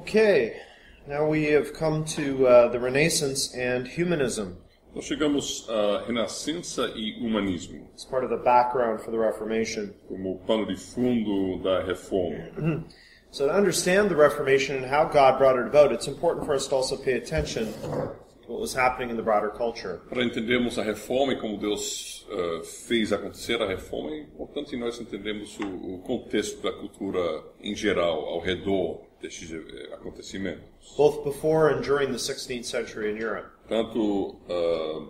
Okay, now we have come to uh, the Renaissance and humanism. Nós chegamos à Renascença e Humanismo, It's part of the background for the Reformation. como pano de fundo da reforma. So, to understand the Reformation and how God brought it about, it's important for us to also pay attention to what was happening in the broader culture. Para entendermos a reforma e como Deus eh, fez acontecer a reforma, é importante nós entendermos o, o contexto da cultura em geral, ao redor destes eh, acontecimentos. both before and during the 16th century in Europe. Tanto ah,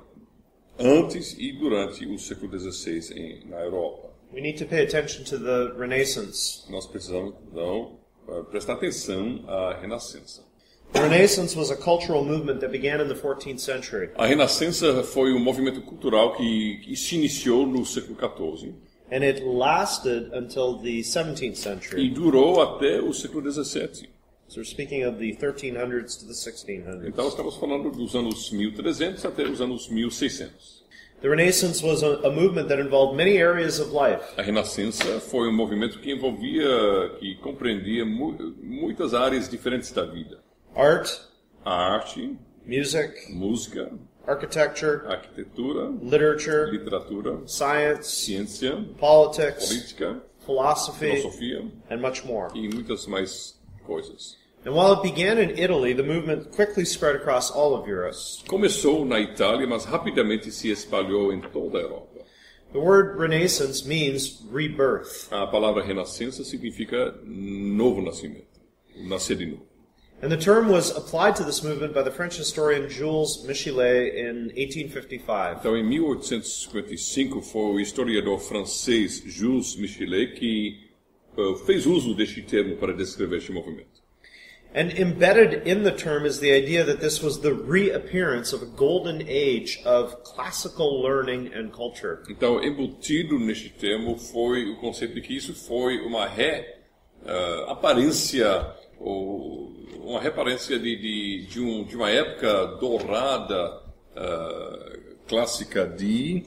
antes e durante o século XVI em, na Europa. We need to pay attention to the Renaissance. Nós precisamos, então, ah, prestar atenção à Renascença. The Renaissance was a cultural movement that began in the 14th century, A Renascença foi um movimento cultural que, que se iniciou no século XIV and it lasted until the 17th e century. durou até o século XVII. So we're speaking of the 1300s to the 1600s. Então, estamos falando dos anos 1300 até os anos 1600. The Renaissance was a, a movement that involved many areas of life. A Renascença foi um movimento que envolvia, que compreendia mu muitas áreas diferentes da vida. Art, A arte, music, música, architecture, arquitetura, literature, literatura, science, ciência, politics, política, philosophy, filosofia and much more. e muitas mais coisas. And while it began in Italy, the movement quickly spread across all of Europe. Começou na Itália, mas rapidamente se espalhou em toda a Europa. The word Renaissance means rebirth. A palavra renascença significa novo nascimento, nascer de novo. And the term was applied to this movement by the French historian Jules Michelet in 1855. Então, em 1855, foi o historiador francês Jules Michelet que eh, fez uso deste termo para descrever este movimento. And embedded in the term is the idea that this was the reappearance of a golden age of classical learning and culture. Então, embutido neste termo foi o conceito de que isso foi uma reaparência, ou uma reaparência de, de, de, um, de uma época dourada, ah, clássica de,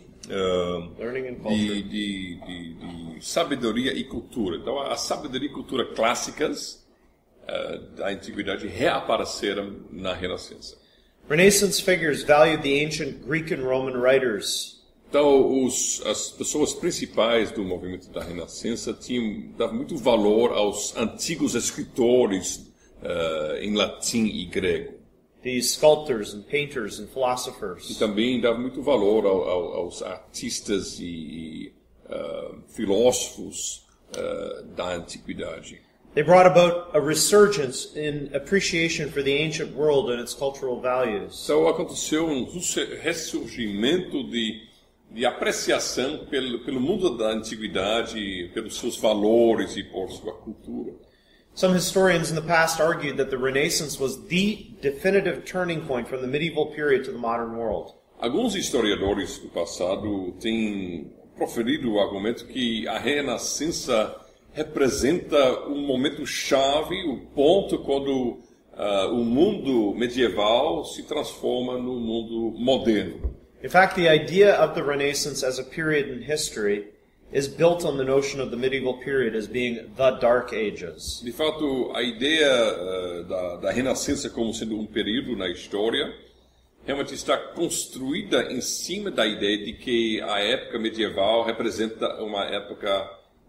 culture. de, de, de, sabedoria e cultura. Então, a sabedoria e cultura clássicas ah, da antiguidade reapareceram na Renascença. Renaissance figures valued the ancient Greek and Roman writers. Então, os, as pessoas principais do movimento da Renascença tinham davam muito valor aos antigos escritores ah, em latim e grego. These sculptors and painters and E philosophers. também davam muito valor ao- ao- aos artistas e, e, ah, filósofos ah, da antiguidade. They brought about a resurgence in appreciation for the ancient world and its cultural values. Então aconteceu um ressu- ressurgimento de, de apreciação pelo, pelo mundo da antiguidade, pelos seus valores e por sua cultura. Some historians in the past argued that the Renaissance was the definitive turning point from the medieval period to the modern world. Alguns historiadores do passado têm proferido o argumento que a Renascença representa um momento chave, o ponto quando ah, o mundo medieval se transforma no mundo moderno. In fact, the idea of the Renaissance as a period in history is built on the notion of the medieval period as being the Dark Ages. De fato, a ideia ah, da, da Renascença como sendo um período na história realmente está construída em cima da ideia de que a época medieval representa uma época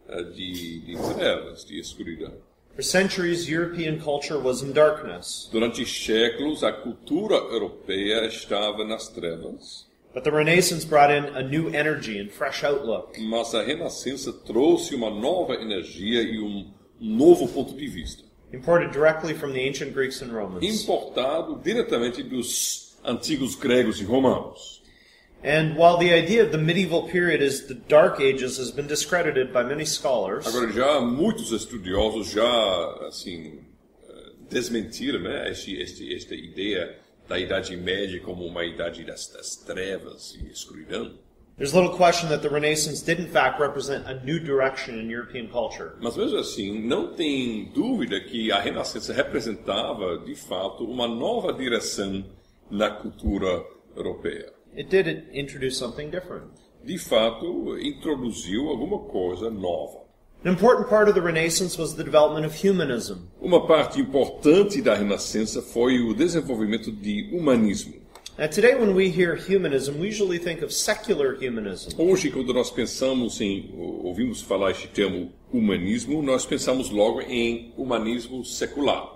ah, de, de trevas, de escuridão. For centuries, European culture was in darkness, Durante séculos, a cultura europeia estava nas trevas, but the Renaissance brought in a new energy and fresh outlook. mas a Renascença trouxe uma nova energia e um novo ponto de vista, imported directly from the ancient Greeks and Romans. importado diretamente dos antigos gregos e romanos. And while the idea of the medieval period as the Dark Ages has been discredited by many scholars, Agora, já muitos estudiosos já assim eh, desmentiram né, este, este, esta ideia da Idade Média como uma idade das, das trevas e escuridão. there's little question that the Renaissance did in fact represent a new direction in European culture. Mas mesmo assim, não tem dúvida que a Renascença representava, de fato, uma nova direção na cultura europeia. It did introduce something different. De fato, introduziu alguma coisa nova. An important part of the Renaissance was the development of humanism. Uma parte importante da Renascença foi o desenvolvimento de humanismo. Now, today, when we hear humanism, we usually think of secular humanism. Hoje, quando nós pensamos em, ou- ouvimos falar este termo humanismo, nós pensamos logo em humanismo secular.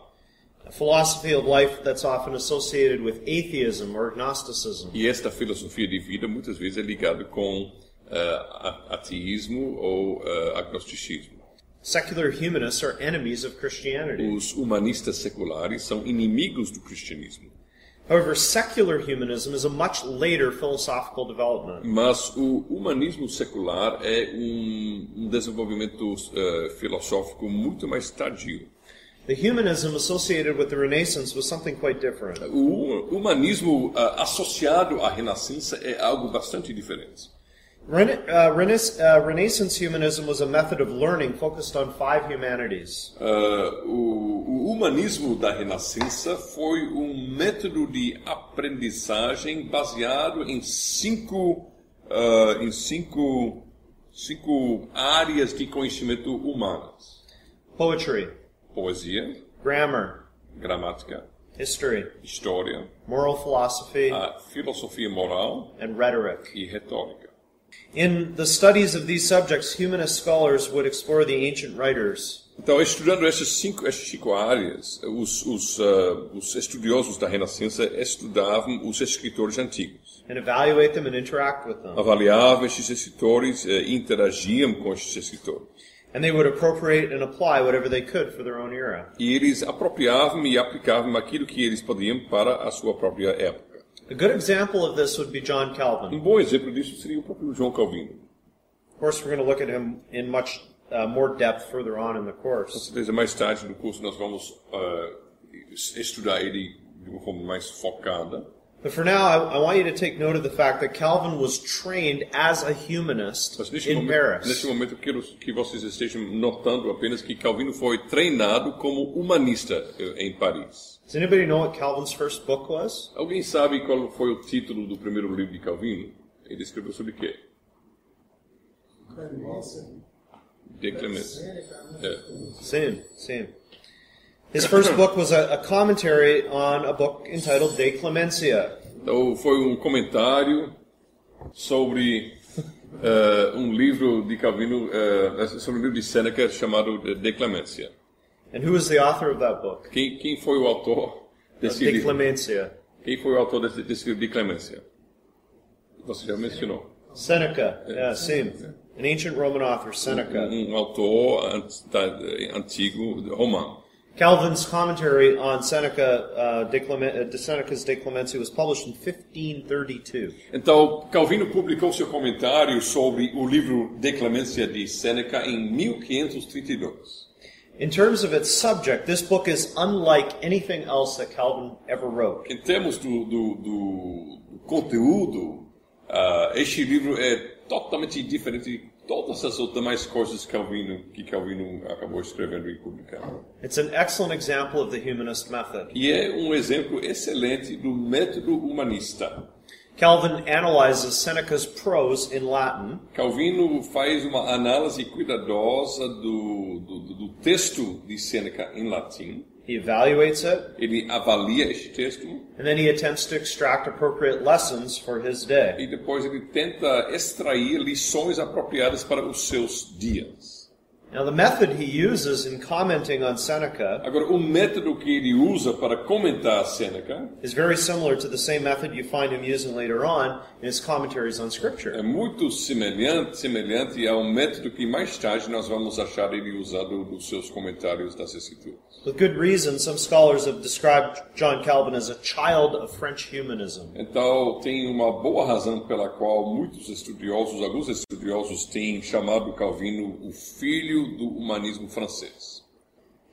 a philosophy of life that's often associated with atheism or agnosticism. E esta filosofia de vida muitas vezes é ligada com a- ateísmo ou eh, agnosticismo. Secular humanists are enemies of Christianity. Os humanistas seculares são inimigos do cristianismo. However, secular humanism is a much later philosophical development. Mas o humanismo secular é um, desenvolvimento eh, filosófico muito mais tardio. The humanism associated with the Renaissance was something quite different. O humanismo ah, associado à Renascença é algo bastante diferente. Rena- uh, Renas- uh, Renaissance humanism was a method of learning focused on five humanities. Ah, o, o humanismo da Renascença foi um método de aprendizagem baseado em cinco, ah, em cinco, cinco áreas de conhecimento humanas: Poetry, poesia, grammar, gramática, history, história, moral philosophy, a filosofia moral. And rhetoric. e retórica. In the studies of these subjects, humanist scholars would explore the ancient writers. Então, estudando essas cinco, essas cinco áreas, os, os, ah, os estudiosos da Renascença estudavam os escritores antigos. and evaluate them and interact with them. avaliavam esses escritores, eh, interagiam com esses escritores. And they would appropriate and apply whatever they could for their own era. E eles apropriavam e aplicavam aquilo que eles podiam para a sua própria época. A good example of this would be John Calvin. Um bom exemplo disso seria o próprio João Calvino. Of course, we're going to look at him in much uh, more depth further on in the Com course. certeza, mais tarde no curso nós vamos ah, estudar ele de uma forma mais focada. But for now, I, I want you to take note of the fact that Calvin was trained as a humanist Mas in momento, Paris. neste momento quero que vocês estejam notando apenas que Calvino foi treinado como humanista eh, em Paris. Does anybody know what Calvin's first book was? Alguém sabe qual foi o título do primeiro livro de Calvino? Ele escreveu sobre o quê? De Clemência. É. Same, same. His first book was a, a commentary on a book entitled De Clemencia. Então foi um comentário sobre eh, um livro de Calvino, eh, sobre um livro de Sêneca chamado De Clemência. And who was the author of that book? Quem, quem foi o autor desse De livro? Quem foi o autor desse, desse livro de Clemência? Você já mencionou. Seneca, yeah, same. An ancient Roman author, Seneca. Um autor an- da- antigo romano. Calvin's commentary on Seneca, uh, de, Clemen- uh, de Seneca's De Clemencia was published in 1532. Então, Calvino publicou seu comentário sobre o livro De Clemência de Sêneca em 1532. In terms of its subject, this book is unlike anything else that Calvin ever wrote. Em termos do, do, do- do conteúdo, ah, este livro é totalmente diferente de todas as outras demais coisas que Calvino, que Calvino acabou escrevendo e publicando. It's an excellent example of the humanist method. E é um exemplo excelente do método humanista. Calvin analyzes Seneca's prose in Latin Calvino faz uma análise cuidadosa do, do, do- texto de Sêneca em latim. He evaluates it, Ele avalia este texto and then he attempts to extract appropriate lessons for his day. e depois ele tenta extrair lições apropriadas para os seus dias. Now, the method he uses in commenting on Seneca Agora, o método que ele usa para comentar Sêneca is very similar to the same method you find him using later on in his commentaries on é Scripture. muito semelhante, semelhante ao método que mais tarde nós vamos achar ele usado nos seus comentários das Escrituras. With good reason, some scholars have described John Calvin as a child of French humanism. Então, tem uma boa razão pela qual muitos estudiosos, alguns estudiosos, têm chamado Calvino o filho do humanismo francês.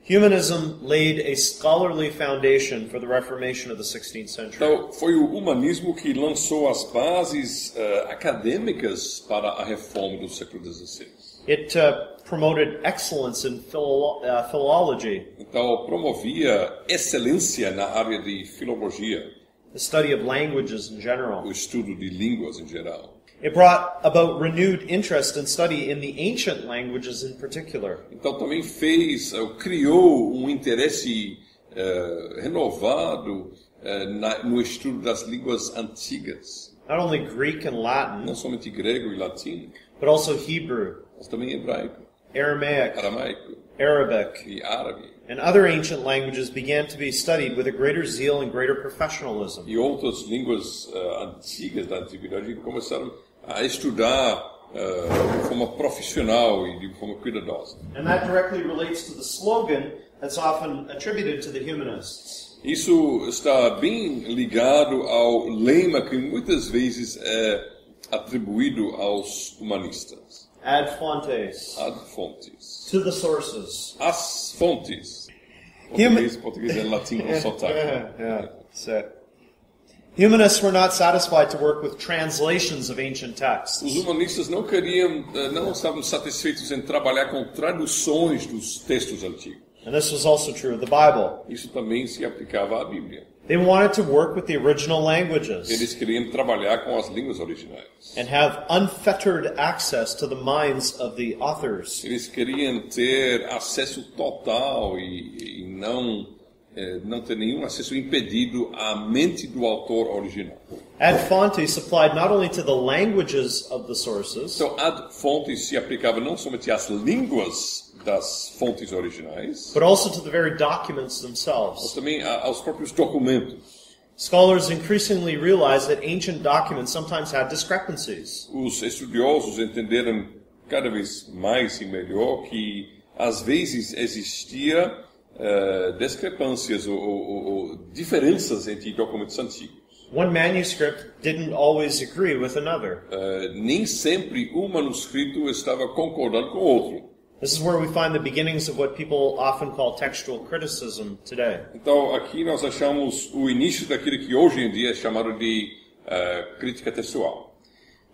Humanism laid a scholarly foundation for the Reformation of the 16th century. Então, foi o humanismo que lançou as bases eh, acadêmicas para a reforma do século XVI. It uh, promoted excellence in philo- uh, philology. Então, promovia excelência na área de filologia. the study of languages in general. o estudo de línguas em geral. It brought about renewed interest and study in the ancient languages in particular. Então também fez, eh, criou um interesse eh, renovado eh, na- no estudo das línguas antigas, Not only Greek and Latin, não somente grego e latino, but also Hebrew, mas também hebraico, Aramaic, aramaico Arabic, e árabe. and other ancient languages began to be studied with a greater zeal and greater professionalism. E outras línguas eh, antigas da antiguidade começaram a estudar eh, de forma profissional e de forma cuidadosa. And that directly relates to the slogan that's often attributed to the humanists. Isso está bem ligado ao lema que muitas vezes é atribuído aos humanistas. Ad fontes, Ad fontes. to the sources. As fontes. Human- Português, português é latim com sotaque. Yeah, yeah, that's it. Humanists were not satisfied to work with translations of ancient texts. Os humanistas não queriam, eh, não estavam satisfeitos em trabalhar com traduções dos textos antigos. And this was also true of the Bible. Isso também se aplicava à Bíblia. They wanted to work with the original languages Eles queriam trabalhar com as línguas originais. and have unfettered access to the minds of the authors. Eles queriam ter acesso total e, e não não ter nenhum acesso impedido à mente do autor original. Ad fonte supplied not only to the languages of the sources, Então, ad fontes se aplicava não somente às línguas das fontes originais, but also to the very documents mas themselves. também a- aos próprios documentos. Scholars increasingly realized that ancient documents sometimes had discrepancies. Os estudiosos entenderam cada vez mais e melhor que às vezes existia eh, discrepâncias ou, ou- ou- diferenças entre documentos antigos. One manuscript didn't always agree with another. Eh, nem sempre um manuscrito estava concordando com o outro. This is where we find the beginnings of what people often call textual criticism today. Então, aqui nós achamos o início daquilo que hoje em dia é chamado de eh, crítica textual.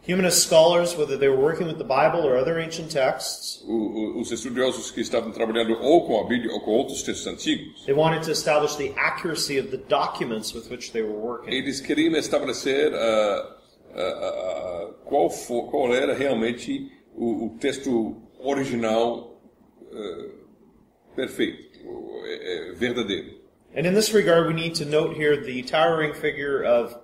Humanist scholars, whether they were working with the Bible or other ancient texts, os estudiosos que estavam trabalhando ou com a Bíblia ou com outros textos antigos, they wanted to establish the accuracy of the documents with which they were working. eles queriam estabelecer ah, ah, ah, qual, fo- qual era realmente o, o texto original perfeito, o- é- é verdadeiro. And in this regard, we need to note here the towering figure of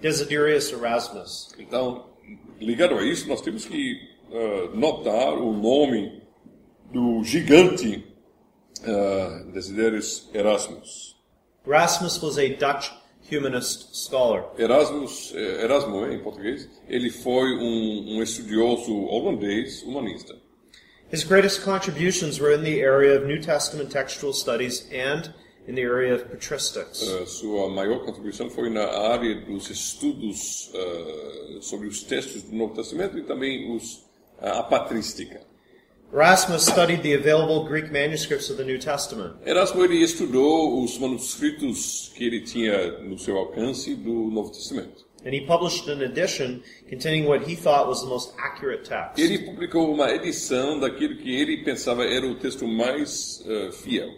Desiderius Erasmus. Então, ligado a isso, nós temos que ah, notar o nome do gigante uh, Desiderius Erasmus. Erasmus was a Dutch humanist scholar. Erasmus, eh, Erasmo em português, ele foi um, um estudioso holandês humanista. His greatest contributions were in the area of New Testament textual studies and in the area of patristics. Uh, sua maior contribuição foi na área dos estudos uh, sobre os textos do Novo Testamento e também os, a patrística. Erasmus studied the available Greek manuscripts of the New Testament. Erasmo ele estudou os manuscritos que ele tinha no seu alcance do Novo Testamento. And he published an edition containing what he thought was the most accurate text. Ele publicou uma edição daquilo que ele pensava era o texto mais uh, fiel.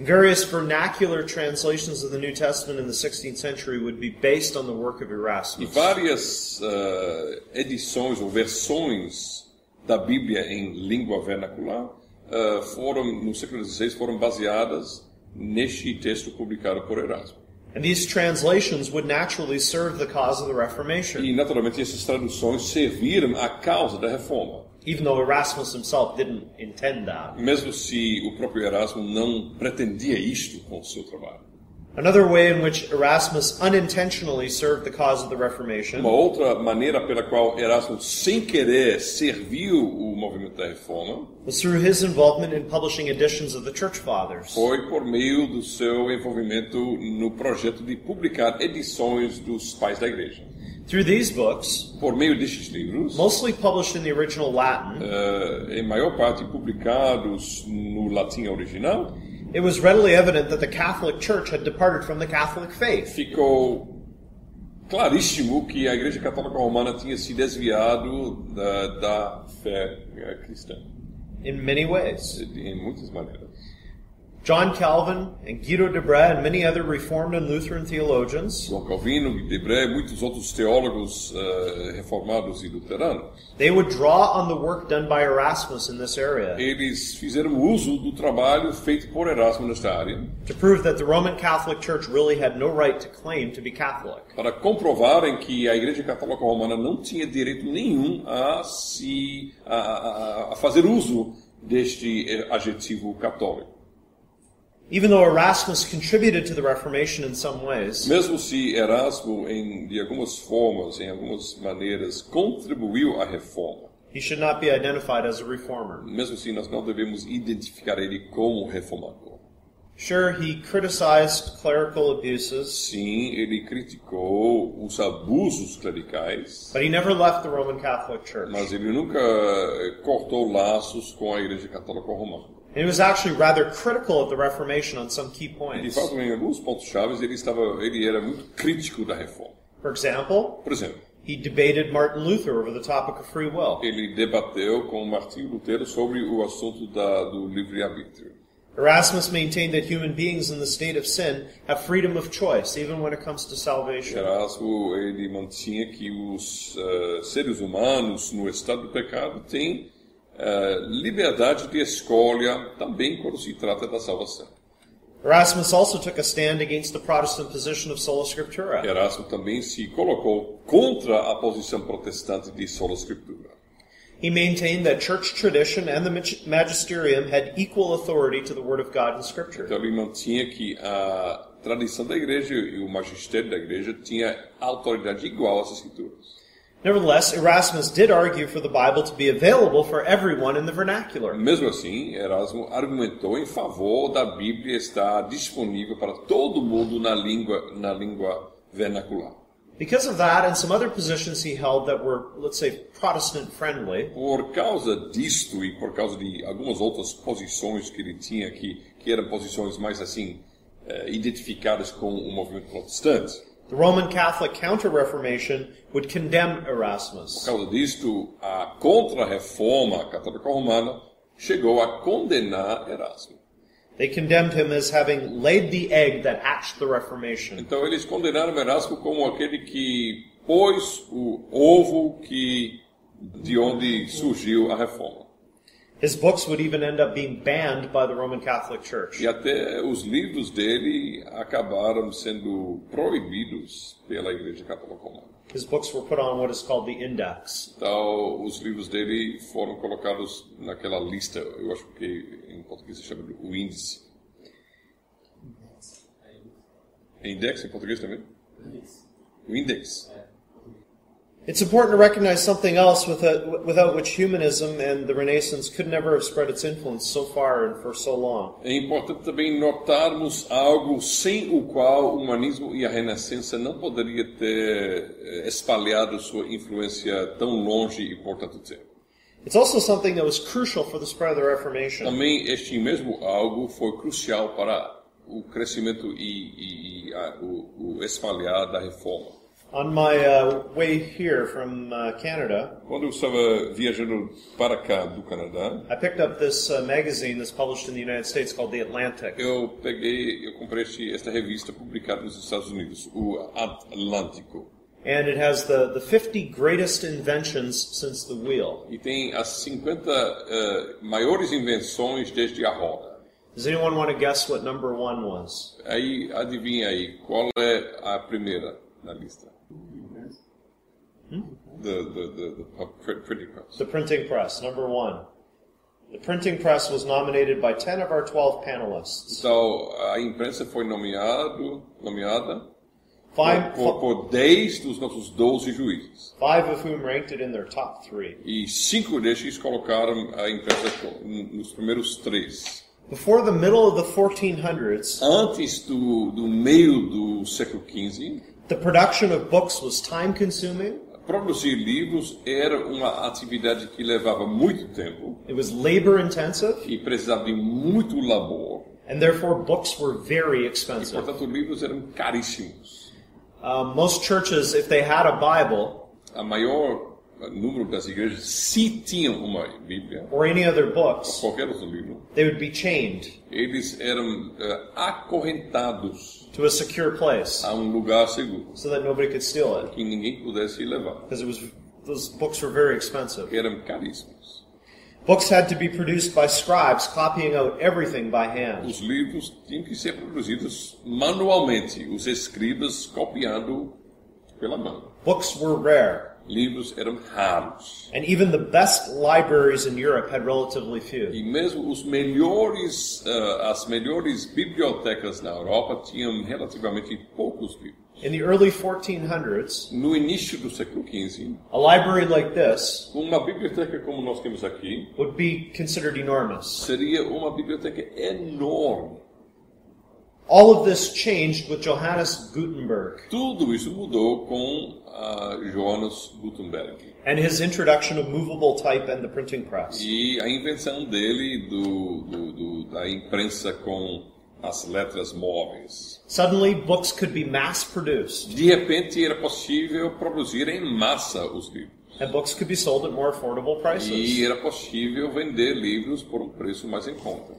Various vernacular translations of the New Testament in the 16th century would be based on the work of E Erasmus. várias uh, edições ou versões da Bíblia em língua vernacular uh, foram, no século XVI, foram baseadas neste texto publicado por Erasmo. And these translations would naturally serve the cause of the Reformation, E, naturalmente, essas traduções serviram à causa da reforma. Even though Erasmus himself didn't intend that. Mesmo se o próprio Erasmo não pretendia isto com o seu trabalho. Another way in which Erasmus unintentionally served the cause of the Reformation Uma outra maneira pela qual Erasmo, sem querer, serviu o movimento da reforma was through his involvement in publishing editions of the Church Fathers. foi por meio do seu envolvimento no projeto de publicar edições dos pais da igreja. Through these books, Por meio destes livros, mostly published in the original Latin, eh, em maior parte publicados no latim original, it was readily evident that the Catholic Church had departed from the Catholic faith. ficou claríssimo que a Igreja Católica Romana tinha se desviado da, da fé eh, cristã, in many ways. em muitas maneiras. John Calvin and Guido de Brès and many other Reformed and Lutheran theologians, João Calvino, Debré e muitos outros teólogos eh, reformados e luteranos, they would draw on the work done by Erasmus in this area eles fizeram uso do trabalho feito por Erasmo nesta área to prove that the Roman Catholic Church really had no right to claim to be Catholic. para comprovarem que a Igreja Católica Romana não tinha direito nenhum a se a, a- a fazer uso deste eh, adjetivo católico. Even though Erasmus contributed to the Reformation in some ways, Mesmo se Erasmo, em, de algumas formas, em algumas maneiras, contribuiu à reforma, he should not be identified as a reformer. mesmo assim nós não devemos identificar ele como reformador. Sure, he criticized clerical abuses, Sim, ele criticou os abusos clericais, but he never left the Roman Catholic Church. mas ele nunca eh, cortou laços com a Igreja Católica Romana. And he was actually rather critical of the Reformation on some key De points. fato, em alguns pontos chaves ele estava, ele era muito crítico da reforma. For example, Por exemplo, he debated Martin Luther over the topic of free will. ele debateu com Martinho Lutero sobre o assunto da, do livre-arbítrio. Erasmus maintained that human beings in the state of sin have freedom of choice, even when it comes to salvation. Erasmo ele mantinha que os eh, seres humanos no estado do pecado têm eh, liberdade de escolha também quando se trata da salvação. Erasmus also took a stand against the Protestant position of sola scriptura. Erasmo também se colocou contra a posição protestante de sola escritura. He maintained that church tradition and the mag- magisterium had equal authority to the Word of God in Scripture. Então ele mantinha que a tradição da igreja e o magistério da igreja tinha autoridade igual às escrituras. Nevertheless, Erasmus did argue for the Bible to be available for everyone in the vernacular. Mesmo assim, Erasmo argumentou em favor da Bíblia estar disponível para todo mundo na língua na língua vernacular. Because of that and some other positions he held that were, let's say, Protestant friendly, Por causa disto e por causa de algumas outras posições que ele tinha que que eram posições mais assim eh, identificadas com o movimento protestante. The Roman Catholic Counter Reformation would condemn Por Erasmus. causa disto, a contra-reforma católica romana chegou a condenar Erasmo. They condemned him as having laid the egg that hatched the Reformation. Então eles condenaram Erasmo como aquele que pôs o ovo que de onde surgiu a reforma. His books would even end up being banned by the Roman Catholic Church. E até os livros dele acabaram sendo proibidos pela Igreja Católica Romana. His books were put on what is called the Index. Então, os livros dele foram colocados naquela lista, eu acho que em português se chama de o índice. É index em português também? O index. It's important to recognize something else without, without which humanism and the Renaissance could never have spread its influence so far and for so long. É importante também notarmos algo sem o qual o humanismo e a renascença não poderia ter eh, espalhado sua influência tão longe e por tanto tempo. It's also something that was crucial for the spread of the Reformation. Também este mesmo algo foi crucial para o crescimento e, e- e a- o, o espalhar da reforma. On my uh, way here from uh, Canada, Quando eu estava viajando para cá do Canadá, I picked up this uh, magazine that's published in the United States called The Atlantic. eu peguei, eu comprei este- esta revista publicada nos Estados Unidos, o Atlântico. And it has the, the 50 greatest inventions since the wheel. E tem as 50 eh, maiores invenções desde a roda. Does anyone want to guess what number one was? Aí, adivinha aí, qual é a primeira na lista? The, the, the, the pr- printing press. The printing press, number one. The printing press was nominated by 10 of our 12 panelists. Então, uh, a imprensa foi nomeado, nomeada Five, por, por 10 dos nossos 12 juízes. five of whom ranked it in their top three. E cinco destes colocaram a imprensa nos primeiros três. Before the middle of the 1400s, Antes do, do meio do século XV, the production of books was time consuming, produzir livros era uma atividade que levava muito tempo it was labor intensive, e precisava de muito labor. and therefore books were very expensive. Portanto, livros eram caríssimos. Um, most churches, if they had a Bible, A maior número das igrejas, se tinham uma Bíblia, or any other books, qualquer outro livro, they would be chained eles eram eh, acorrentados to a secure place a um lugar seguro, so that nobody could steal it que ninguém pudesse levar. because it was those books were very expensive. Eram caríssimos. Books had to be produced by scribes, copying out everything by hand. Os livros tinham que ser produzidos manualmente, os escribas copiando pela mão. Books were rare, Livros eram raros. and even the best libraries in Europe had relatively few. E mesmo os melhores, eh, as melhores bibliotecas na Europa tinham relativamente poucos livros. In the early 1400s, No início do século XV, a library like this uma biblioteca como nós temos aqui would be considered enormous. seria uma biblioteca enorme. All of this changed with Johannes Gutenberg Tudo isso mudou com ah, Johannes Gutenberg and his introduction of movable type and the printing press. e a invenção dele do, do- do- da imprensa com as letras móveis. Suddenly, books could be mass produced, De repente era possível produzir em massa os livros. and books could be sold at more affordable E prices. era possível vender livros por um preço mais em conta.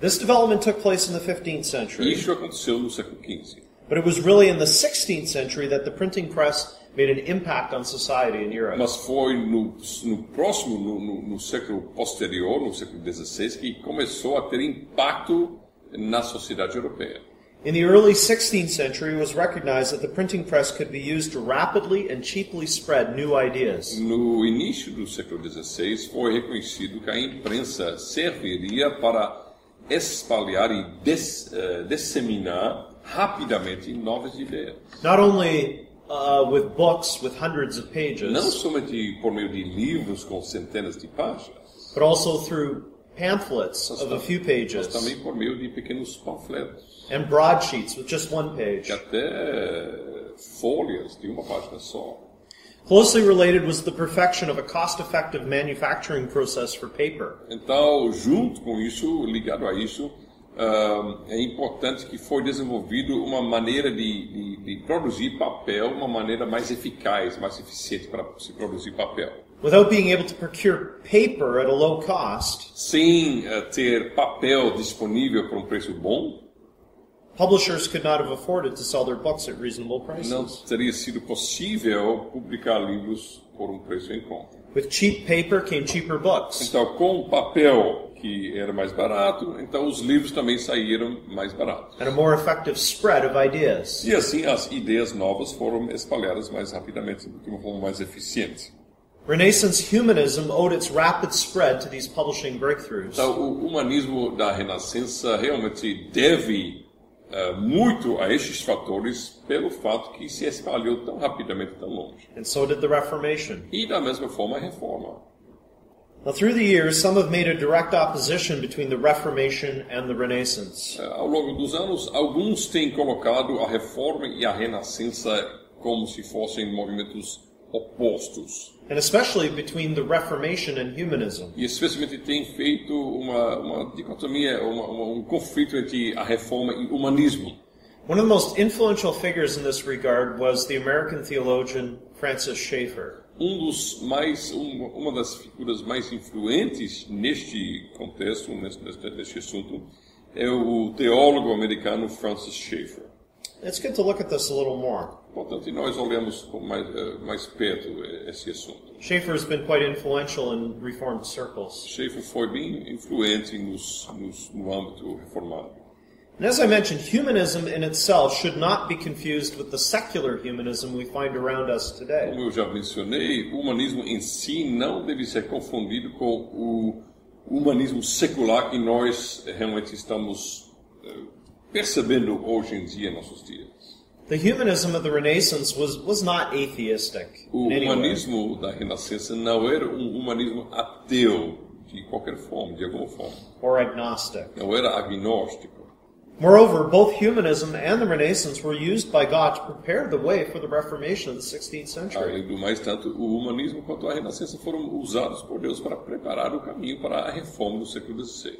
This development took place in the 15th century, Isso aconteceu no século XV. but it was really in the 16th century that the printing press made an impact on society in Europe. Mas foi no, no próximo, no, no- no século posterior, no século XVI, que começou a ter impacto na sociedade europeia. In the early 16th century, it was recognized that the printing press could be used to rapidly and cheaply spread new ideas. No início do século XVI, foi reconhecido que a imprensa serviria para espalhar e des- eh, disseminar rapidamente novas ideias. Not only uh, with books with hundreds of Não pages, somente por meio de livros com centenas de páginas, but also through pamphlets of a few mas pages também por meio de pequenos panfletos, and broadsheets with just one page. e até folhas de uma página só. Closely related was the perfection of a cost-effective manufacturing process for paper. Então, junto com isso, ligado a isso, ah, é importante que foi desenvolvido uma maneira de, de- de produzir papel, uma maneira mais eficaz, mais eficiente para se produzir papel. Without being able to procure paper at a low cost, Sem ah, ter papel disponível por um preço bom, publishers could not have afforded to sell their books at reasonable não prices. teria sido possível publicar livros por um preço em conta. With cheap paper came cheaper books. Então, com o papel que era mais barato, então os livros também saíram mais baratos. and a more effective spread of ideas. E assim as ideias novas foram espalhadas mais rapidamente, de uma forma mais eficiente. Renaissance humanism owed its rapid spread to these publishing breakthroughs. Então, o humanismo da Renascença realmente deve eh, muito a estes fatores pelo fato que se espalhou tão rapidamente tão longe. And so did the Reformation. E da mesma forma a Reforma. Now, through the years, some have made a direct opposition between the Reformation and the Renaissance. Eh, Ao longo dos anos, alguns têm colocado a Reforma e a Renascença como se fossem movimentos opostos. And especially between the Reformation and humanism. E especialmente tem feito uma, uma dicotomia, uma- uma- um conflito entre a Reforma e o humanismo. One of the most influential figures in this regard was the American theologian Francis Schaeffer. Um dos mais, um- uma das figuras mais influentes neste contexto, neste, neste, neste assunto, é o teólogo americano Francis Schaeffer. It's good to look at this a little more. Portanto, nós olhamos mais, eh, mais perto esse assunto. Schaeffer has been quite influential in Reformed circles. Schaeffer foi bem influente nos, nos, no âmbito reformado. And as I mentioned, humanism in itself should not be confused with the secular humanism we find around us today. Como eu já mencionei, o humanismo em si não deve ser confundido com o humanismo secular que nós realmente estamos eh, percebendo hoje em dia, em nossos dias. The humanism of the Renaissance was, was not atheistic O humanismo da Renascença não era um humanismo ateu de qualquer forma, de alguma forma. or agnostic. Não era agnóstico. Moreover, both humanism and the Renaissance were used by God to prepare the way for the Reformation of the 16th century. Além do mais, tanto o humanismo quanto a Renascença foram usados por Deus para preparar o caminho para a reforma do século XVI.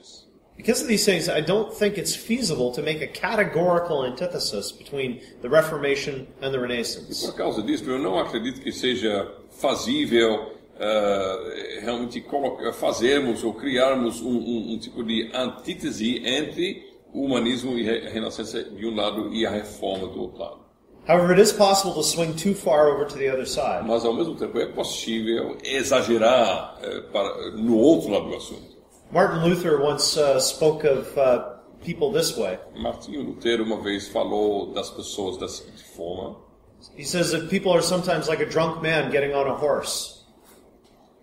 Because of these things, I don't think it's feasible to make a categorical antithesis between the Reformation and the Renaissance. Por causa disso, eu não acredito que seja fazível eh, realmente fazermos ou criarmos um, um- um tipo de antítese entre o humanismo e a renascença de um lado e a reforma do outro lado. However, it is possible to swing too far over to the other side. Mas ao mesmo tempo é possível exagerar eh, para, no outro lado do assunto. Martin Luther once uh, spoke of uh, people this way. Martinho Lutero uma vez falou das pessoas da seguinte forma. He says that people are sometimes like a drunk man getting on a horse.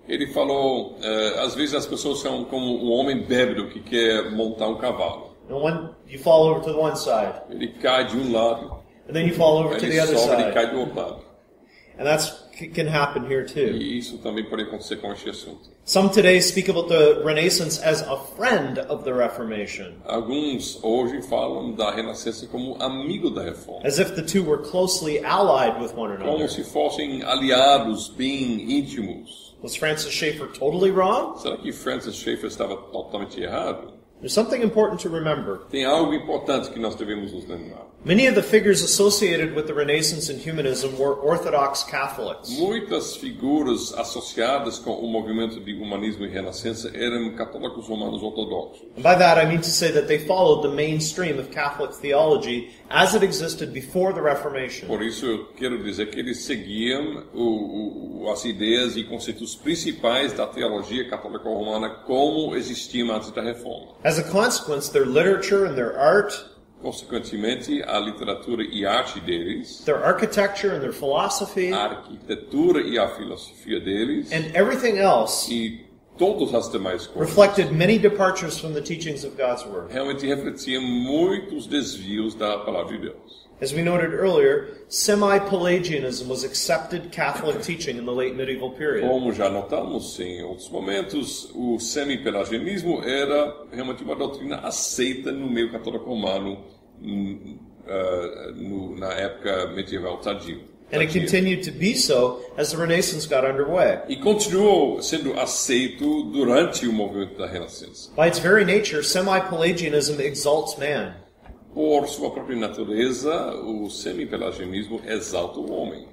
Ele falou, eh, às vezes as pessoas são como um homem bêbado que quer montar um cavalo. And when you fall over to the one side, Ele cai de um lado, and then you fall over aí to the other sobe e side. cai do outro lado. And that's can happen here too. E isso também pode acontecer com este assunto. Some today speak about the Renaissance as a friend of the Reformation, Alguns hoje falam da Renascença como amigo da Reforma, as if the two were closely allied with one another. como se fossem aliados bem íntimos. Was Francis Schaeffer totally wrong? Será que Francis Schaeffer estava totalmente errado? There's something important to remember. Tem algo importante que nós devemos nos lembrar. Many of the figures associated with the Renaissance and humanism were Orthodox Catholics. Muitas figuras associadas com o movimento de humanismo e renascença eram católicos romanos ortodoxos. And by that I mean to say that they followed the mainstream of Catholic theology as it existed before the Reformation. Por isso eu quero dizer que eles seguiam o, o, as ideias e conceitos principais da teologia católica romana como existiam antes da reforma. As a consequence, their literature and their art, Consequentemente, a literatura e arte deles, their architecture and their philosophy, a arquitetura e a filosofia deles and everything else e todas as demais coisas reflected many departures from the teachings of God's Word. realmente refletiam muitos desvios da palavra de Deus. As we noted earlier, semi-Pelagianism was accepted Catholic teaching in the late medieval period. Como já notamos em outros momentos, o semi-pelagianismo era realmente uma doutrina aceita no meio católico romano ah, no- na época medieval tardia. And it continued to be so as the Renaissance got underway. E continuou sendo aceito durante o movimento da Renascença. By its very nature, semi-Pelagianism exalts man. Por sua própria natureza, o semi-pelagianismo exalta o homem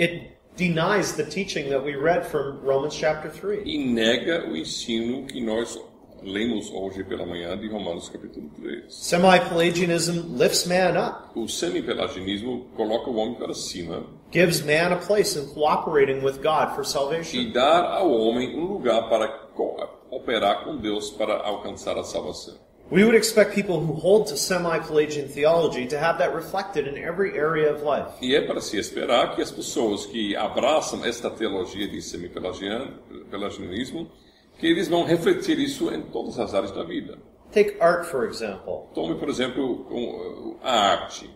It denies the teaching that we read from Romans chapter 3. e nega o ensino que nós lemos hoje pela manhã de Romanos capítulo 3. Semi-Pelagianism lifts man up, O semi-pelagianismo coloca o homem para cima gives man a place in cooperating with God for salvation. e dá ao homem um lugar para co- operar com Deus para alcançar a salvação. We would expect people who hold to semi-Pelagian theology to have that reflected in every area of life. E é para se esperar que as pessoas que abraçam esta teologia de semi-pelagianismo, que eles vão refletir isso em todas as áreas da vida. Take art, for example. Tome, por exemplo, a arte.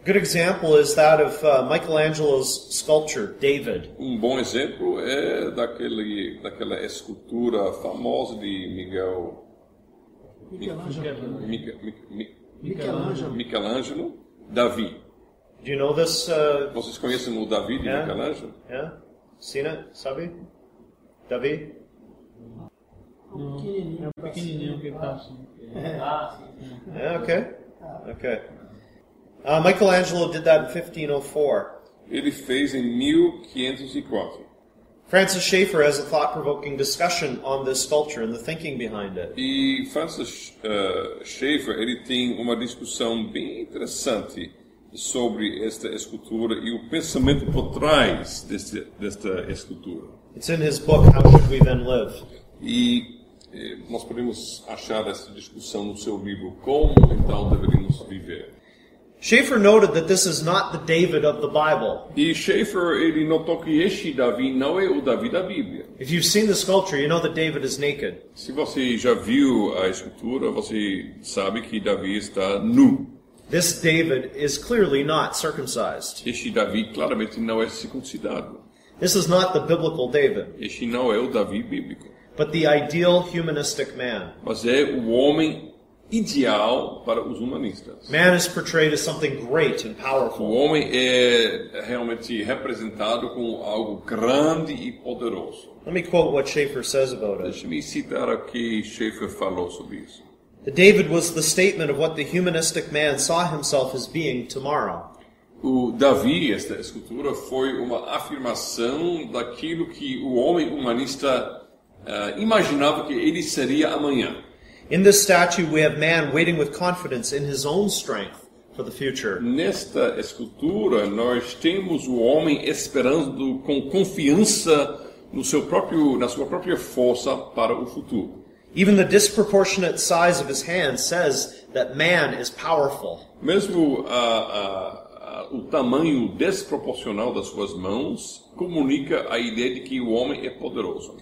A good example is that of uh, Michelangelo's sculpture, David. Um bom exemplo é daquele, daquela escultura famosa de Miguel... Michelangelo. Michelangelo. Michelangelo, Davi. Do you know this? Uh, Vocês conhecem o Davi de É. Michelangelo? yeah? Seen it? Sabe? David? Não, é o pequenininho que ele tá assim. Yeah, okay. Okay. Uh, Michelangelo did that in 1504. Ele fez em 1504. Francis Schaeffer has a thought-provoking discussion on this sculpture and the thinking behind it. E Francis eh, Schaeffer ele tem uma discussão bem interessante sobre esta escultura e o pensamento por trás deste, desta escultura. It's in his book, How Should We Then Live? E eh, nós podemos achar essa discussão no seu livro Como então deveríamos viver. Schaeffer noted that this is not the David of the Bible. Schaeffer ele notou que este Davi não é o Davi da Bíblia. If you've seen the sculpture, you know that David is naked. Se você já viu a escultura, você sabe que Davi está nu. This David is clearly not circumcised. Este Davi claramente não é circuncidado. This is not the biblical David, Este não é o Davi bíblico, but the ideal humanistic man. mas é o homem ideal para os humanistas. Man is portrayed as something great and O powerful. homem é realmente representado como algo grande e poderoso. Let me quote what Schaeffer says about it. Deixe-me citar o que Schaeffer falou sobre isso. The David was the statement of what the humanistic man saw himself as being tomorrow. O Davi, esta escultura, foi uma afirmação daquilo que o homem humanista ah, imaginava que ele seria amanhã. In this statue, we have man waiting with confidence in his own strength for the future. Nesta escultura, nós temos o homem esperando com confiança no seu próprio, na sua própria força para o futuro. Even the disproportionate size of his hand says that man is powerful. Mesmo ah, ah, ah, o tamanho desproporcional das suas mãos comunica a ideia de que o homem é poderoso.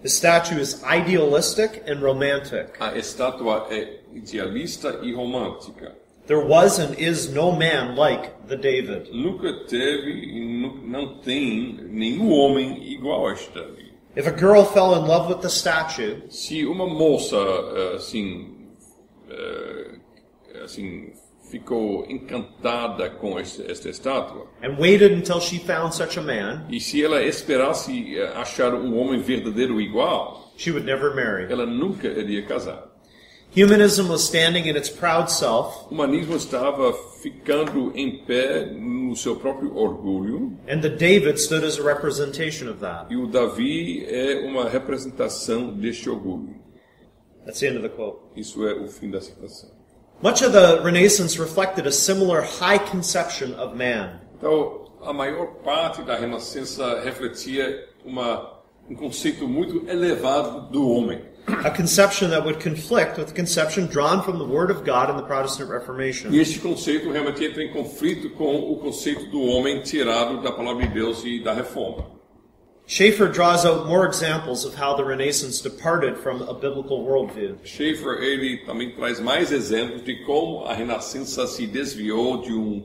The statue is idealistic and romantic. A estátua é idealista e romântica. There was and is no man like the David. Nunca teve e não tem nenhum homem igual a este Davi. If a girl fell in love with the statue, Se uma moça eh, assim, eh, assim ficou encantada com esta estátua and waited until she found such a man, e se ela esperasse eh, achar um homem verdadeiro igual, she would never marry. ela nunca iria casar. Humanism was standing in its proud self, O humanismo estava ficando em pé no seu próprio orgulho and the David stood as a representation of that. e o Davi é uma representação deste orgulho. That's the end of the quote. Isso é o fim da citação. Much of the Renaissance reflected a similar high conception of man. Então, a maior parte da Renascença refletia uma, um conceito muito elevado do homem. A conception that would conflict with the conception drawn from the Word of God in the Protestant E Reformation. este conceito realmente entra em conflito com o conceito do homem tirado da palavra de Deus e da reforma. Schaeffer draws out more examples of how the Renaissance departed from a biblical worldview. Schaeffer ele também traz mais exemplos de como a Renascença se desviou de, um,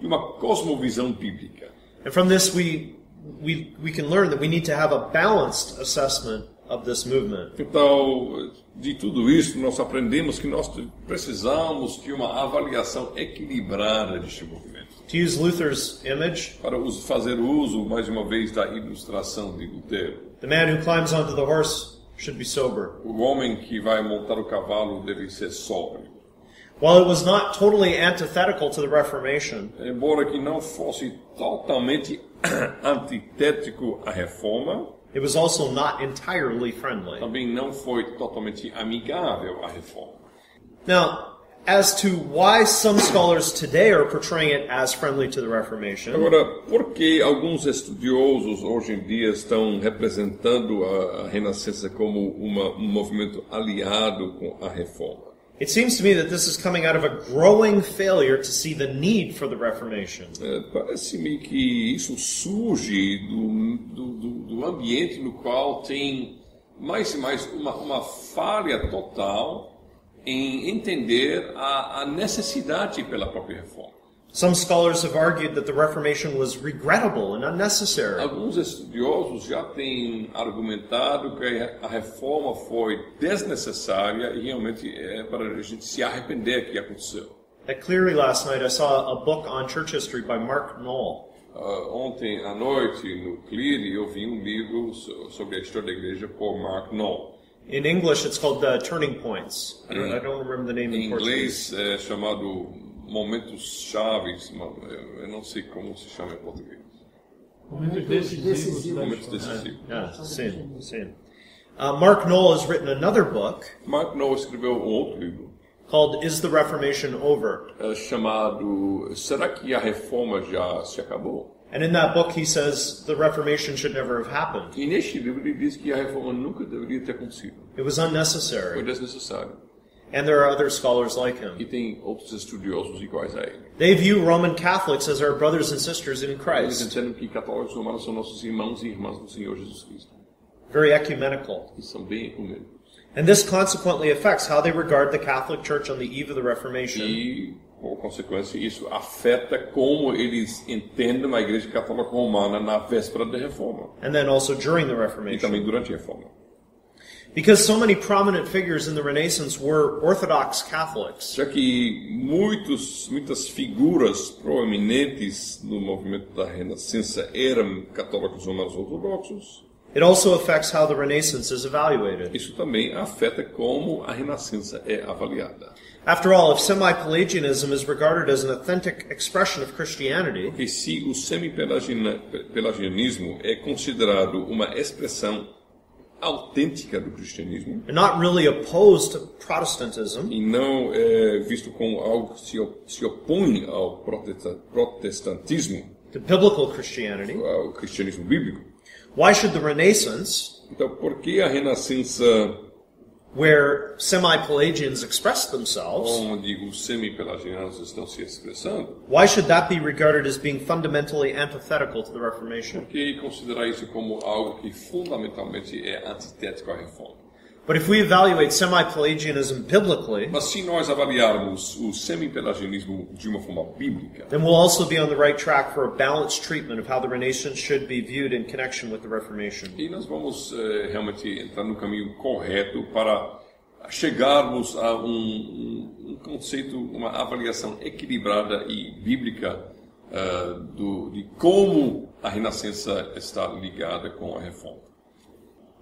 de uma cosmovisão bíblica. And from this, we, we, we can learn that we need to have a balanced assessment of this movement. Então, de tudo isso, nós aprendemos que nós precisamos de uma avaliação equilibrada deste movimento. To use Luther's image, Para us- fazer uso, mais uma vez, da ilustração de Lutero. the man who climbs onto the horse should be sober. O homem que vai montar o cavalo deve ser sóbrio. While it was not totally antithetical to the Reformation, Embora que não fosse totalmente antitético à reforma, it was also not entirely friendly. também não foi totalmente amigável à reforma. Now, as to why some scholars today are portraying it as friendly to the Reformation, Agora, por que alguns estudiosos hoje em dia estão representando a, a Renascença como uma, um movimento aliado com a reforma? it seems to me that this is coming out of a growing failure to see the need for the Reformation. É, Parece-me que isso surge do, do, do, ambiente no qual tem mais e mais uma, uma falha total em entender a, a necessidade pela própria reforma. Some scholars have argued that the Reformation was regrettable and unnecessary. Alguns estudiosos já têm argumentado que a reforma foi desnecessária e realmente é para a gente se arrepender que aconteceu. At Cleary last night, I saw a book on church history by Mark Knoll. Ah, ontem à noite, no Cleary, eu vi um livro so- sobre a história da igreja por Mark Knoll. In English, it's called uh, Turning Points. I don't, I don't remember the name Em in Portuguese. inglês é chamado Momentos Chaves, mas eu eu não sei como se chama em português. Momentos decisivos da Momentos história. decisivos. Yeah, same, same. Uh, Mark Knoll has written another book Mark Knoll escreveu um outro livro called Is the Reformation Over? é, chamado Será que a reforma já se acabou? And in that book, he says the Reformation should never have happened. E neste livro ele diz que a reforma nunca deveria ter acontecido. It was Foi unnecessary. desnecessário. And there are other scholars like him. E tem outros estudiosos iguais a ele. They view Roman Catholics as our brothers and sisters in Eles Christ. entendem que católicos romanos são nossos irmãos e irmãs do Senhor Jesus Cristo. Very ecumenical. E são bem ecumênicos. And this consequently affects how they regard the Catholic Church on the eve of the Reformation. E, por consequência, isso afeta como eles entendem a Igreja Católica Romana na véspera da reforma. And then also during the E também durante a reforma. Because so many prominent figures in the Renaissance were Orthodox Catholics. Já que muitos, muitas figuras proeminentes no movimento da Renascença eram católicos romanos ortodoxos, It also affects how the Renaissance is evaluated. Isso também afeta como a Renascença é avaliada. After all, if semi-Pelagianism is regarded as an authentic expression of Christianity, Porque se o semi-pelagianismo é considerado uma expressão autêntica do cristianismo and not really opposed to Protestantism, e não é visto como algo que se, se opõe ao protesta- protestantismo, to biblical Christianity, ao cristianismo bíblico, why should the Renaissance, então por que a Renascença, where semi-Pelagians express themselves, onde os semi-pelagianos estão se expressando, why should that be regarded as being fundamentally antithetical to the Reformation? por que considerar isso como algo que fundamentalmente é antitético à reforma? But if we evaluate semi-Pelagianism biblically, Mas se nós avaliarmos o semi-pelagianismo de uma forma bíblica, then we'll also be on the right track for a balanced treatment of how the Renaissance should be viewed in connection with the Reformation. E nós vamos eh, realmente entrar no caminho correto para chegarmos a um, um- um conceito, uma avaliação equilibrada e bíblica ah, do, de como a Renascença está ligada com a Reforma.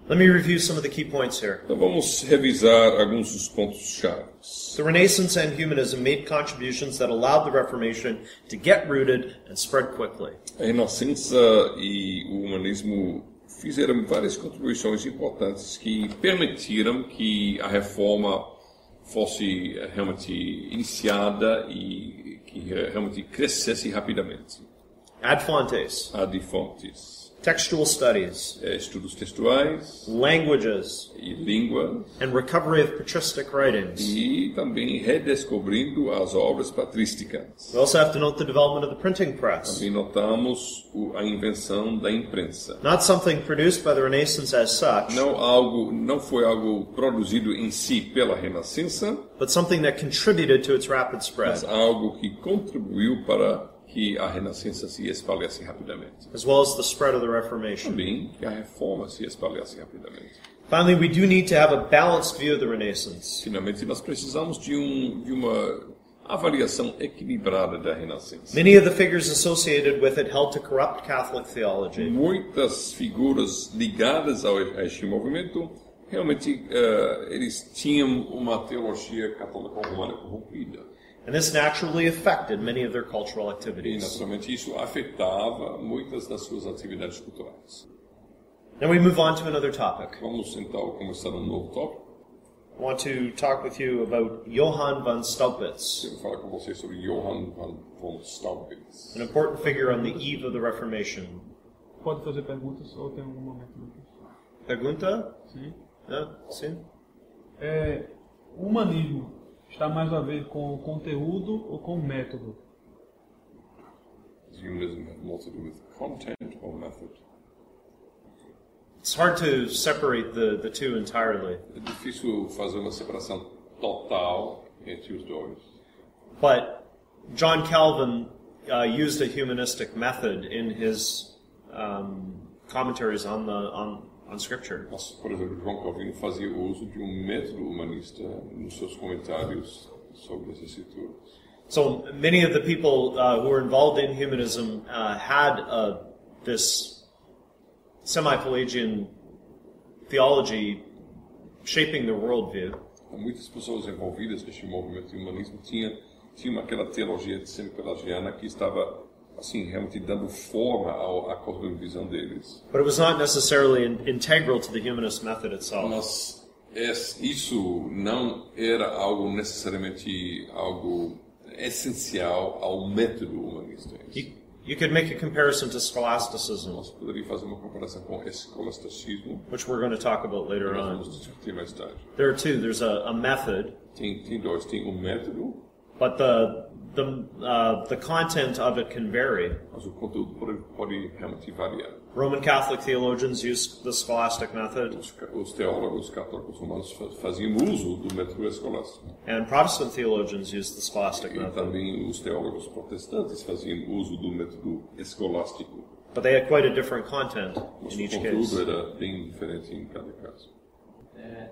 Let me review some of the key points here. Então vamos revisar alguns dos pontos chaves. The Renaissance and humanism made contributions that allowed the Reformation to get rooted and spread quickly. A Renascença e o humanismo fizeram várias contribuições importantes que permitiram que a reforma fosse eh, realmente iniciada e que eh, realmente crescesse rapidamente. Ad fontes, Ad fontes, textual studies, eh, estudos textuais languages, e língua and recovery of patristic writings. e também redescobrindo as obras patrísticas. We also have to note the development of the printing press. Também notamos a invenção da imprensa. Not something produced by the Renaissance as such, Não algo, não foi algo produzido em si pela Renascença, but something that contributed to its rapid mas spread, algo que contribuiu para que a Renascença se espalhasse rapidamente. as well as the spread of the Reformation. Também que a Reforma se espalhasse rapidamente. Finally, we do need to have a balanced view of the Renaissance. Finalmente, nós precisamos de, um, de uma avaliação equilibrada da Renascença. Many of the figures associated with it held to corrupt Catholic theology. Muitas figuras ligadas ao, a este movimento, realmente, eh, eles tinham uma teologia católica romana corrompida. And this naturally affected many of their cultural E, activities. naturalmente, isso afetava muitas das suas atividades culturais. Now we move on to another topic. Vamos então começar um novo tópico. I want to talk with you about Johann von Staupitz, Eu vou falar com vocês sobre Johann van von Staupitz. an important figure on the eve of the Reformation. Pode fazer perguntas ou tem algum momento depois? Pergunta? Sim. Ah, sim. É, o humanismo está mais a ver com o conteúdo ou com o método? Does humanism have more to do with content or method? It's hard to separate the, the two entirely, É difícil fazer uma separação total entre os dois. but John Calvin uh, used a humanistic method in his um, commentaries on the on, on Scripture. Mas, por exemplo, João Calvino fazia uso de um método humanista nos seus comentários sobre as escrituras. So many of the people uh, who were involved in humanism uh, had uh, this semi-Pelagian theology shaping their worldview. Muitas pessoas envolvidas neste movimento humanismo tinham, tinham aquela teologia semi-pelagiana que estava, assim, realmente dando forma ao, à cosmovisão deles. But it was not necessarily in, integral to the humanist method itself. Mas isso não era algo necessariamente algo essencial ao método humanista. You, you could make a comparison to scholasticism, Nós poderíamos fazer uma comparação com escolasticismo, which we're going to talk about later on. vamos discutir mais tarde. There are two. There's a, a method, Tem, tem dois, tem um método, but the the uh, the content of it can vary. mas o conteúdo pode, pode realmente variar. Roman Catholic theologians use the scholastic method, Os, os teólogos católicos romanos faziam uso do método escolástico. and Protestant theologians use the scholastic E method. também os teólogos protestantes faziam uso do método escolástico. But they had quite a different content Mas in o each conteúdo case. era bem diferente em cada caso. É,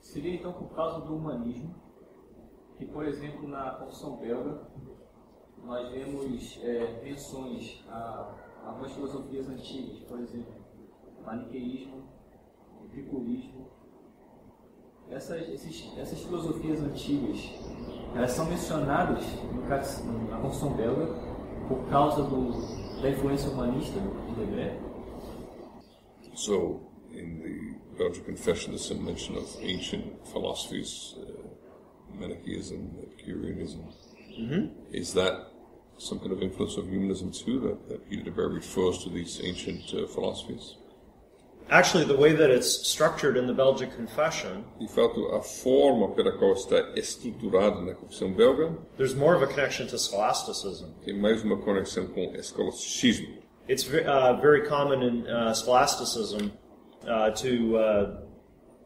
seria então por causa do humanismo que, por exemplo, na Confissão Belga, nós vemos é, menções a algumas filosofias antigas, por exemplo, maniqueísmo, epicurismo. Essas, esses, essas filosofias antigas, elas são mencionadas no, na Confissão Belga por causa do, da influência humanista de Debré. So, in the Belgian Confession, there's some mention of ancient philosophies, uh, Manichaeism, Epicureanism. Is that some kind of influence of humanism too, that, that Peter de Beer refers to these ancient uh, philosophies? Actually, the way that it's structured in the Belgic Confession, De fato, a forma pela qual está estruturada na Confissão Belga there's more of a connection to scholasticism. tem mais uma conexão com escolasticismo. It's uh, very common in uh, scholasticism uh, to, uh,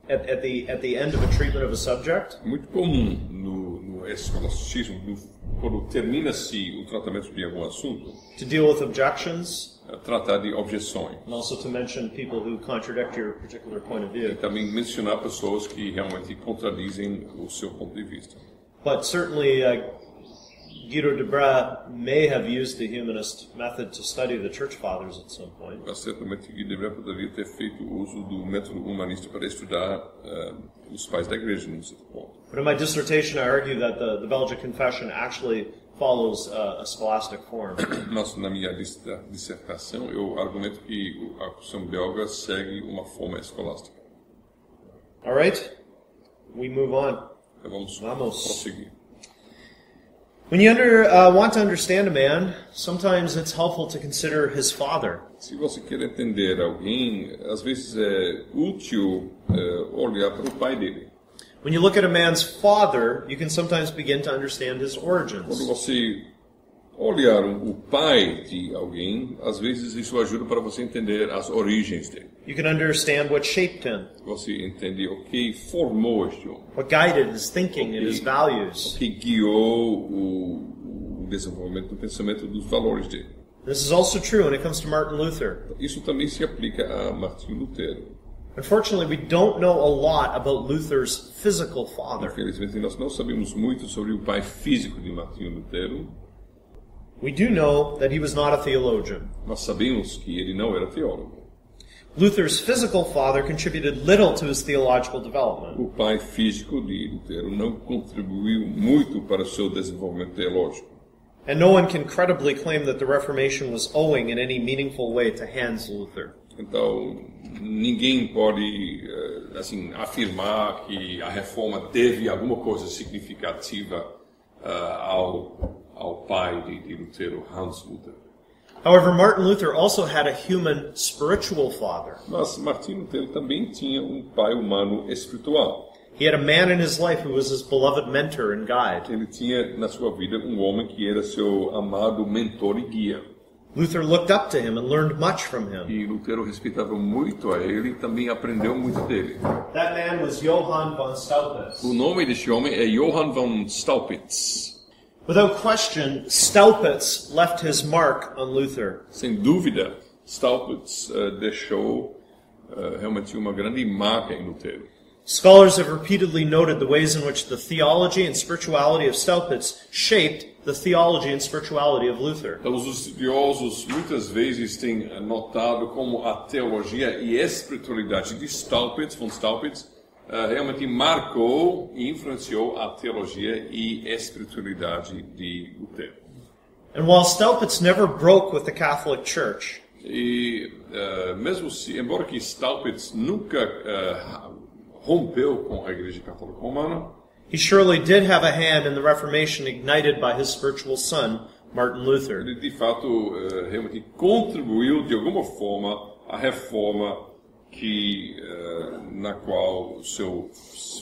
at, at, the, at the end of a treatment of a subject, muito comum no, no escolasticismo, no, quando termina-se o tratamento de algum assunto, to deal with objections, é tratar de objeções. and also to mention people who contradict your particular point of view. E também mencionar pessoas que realmente contradizem o seu ponto de vista. But certainly, uh, Guido de Bra may have used the humanist method to study the church fathers at some point. Mas certamente que Debré poderia ter feito uso do método humanista para estudar eh, os pais da igreja, num certo ponto. But in my dissertation, I argue that the, the Belgic Confession actually follows uh, a scholastic form. Mas na minha dis- dissertação, eu argumento que a Confissão belga segue uma forma escolástica. All right? We move on. Então vamos Vamos. prosseguir. When you under, uh, want to understand a man, sometimes it's helpful to consider his father. Se você quer entender alguém, às vezes é útil eh, olhar para o pai dele. When you look at a man's father, you can sometimes begin to understand his Quando origins. você olhar o pai de alguém, às vezes isso ajuda para você entender as origens dele. You can understand what shaped him, Você entende o que formou este homem, what guided his thinking and his o values. que guiou o, o desenvolvimento do pensamento dos valores dele. This is also true when it comes to Martin Luther. Isso também se aplica a Martinho Lutero. Unfortunately, we don't know a lot about Luther's physical father. Infelizmente, nós não sabemos muito sobre o pai físico de Martinho Lutero, We do know that he was not a theologian. mas sabemos que ele não era teólogo. Luther's physical father contributed little to his theological development. O pai físico de Lutero não contribuiu muito para o seu desenvolvimento teológico. And no one can credibly claim that the Reformation was owing in any meaningful way to Hans Luther. Então, ninguém pode eh, assim afirmar que a reforma teve alguma coisa significativa ah, ao ao pai de, de Lutero, Hans Luther. However, Martin Luther also had a human spiritual father. Mas Martinho Lutero também tinha um pai humano espiritual. He had a man in his life who was his beloved mentor and guide. Ele tinha na sua vida um homem que era seu amado mentor e guia. Luther looked up to him and learned much from him. E Lutero respeitava muito a ele e também aprendeu muito dele. That man was Johann von Staupitz. O nome deste homem é Johann von Staupitz. Without question, Staupitz left his mark on Luther. Sem dúvida, Staupitz eh, deixou eh, realmente uma grande marca em Lutero. Scholars have repeatedly noted the ways in which the theology and spirituality of Staupitz shaped the theology and spirituality of Luther. Então, os estudiosos muitas vezes têm notado como a teologia e espiritualidade de Staupitz, von Staupitz, eh, realmente marcou e influenciou a teologia e espiritualidade de Lutero. And while Staupitz never broke with the Catholic Church, E eh, mesmo se, embora que Staupitz nunca eh, rompeu com a Igreja Católica Romana, he surely did have a hand in the Reformation ignited by his spiritual son, Martin Luther. ele de fato eh, realmente contribuiu de alguma forma à reforma que na qual o seu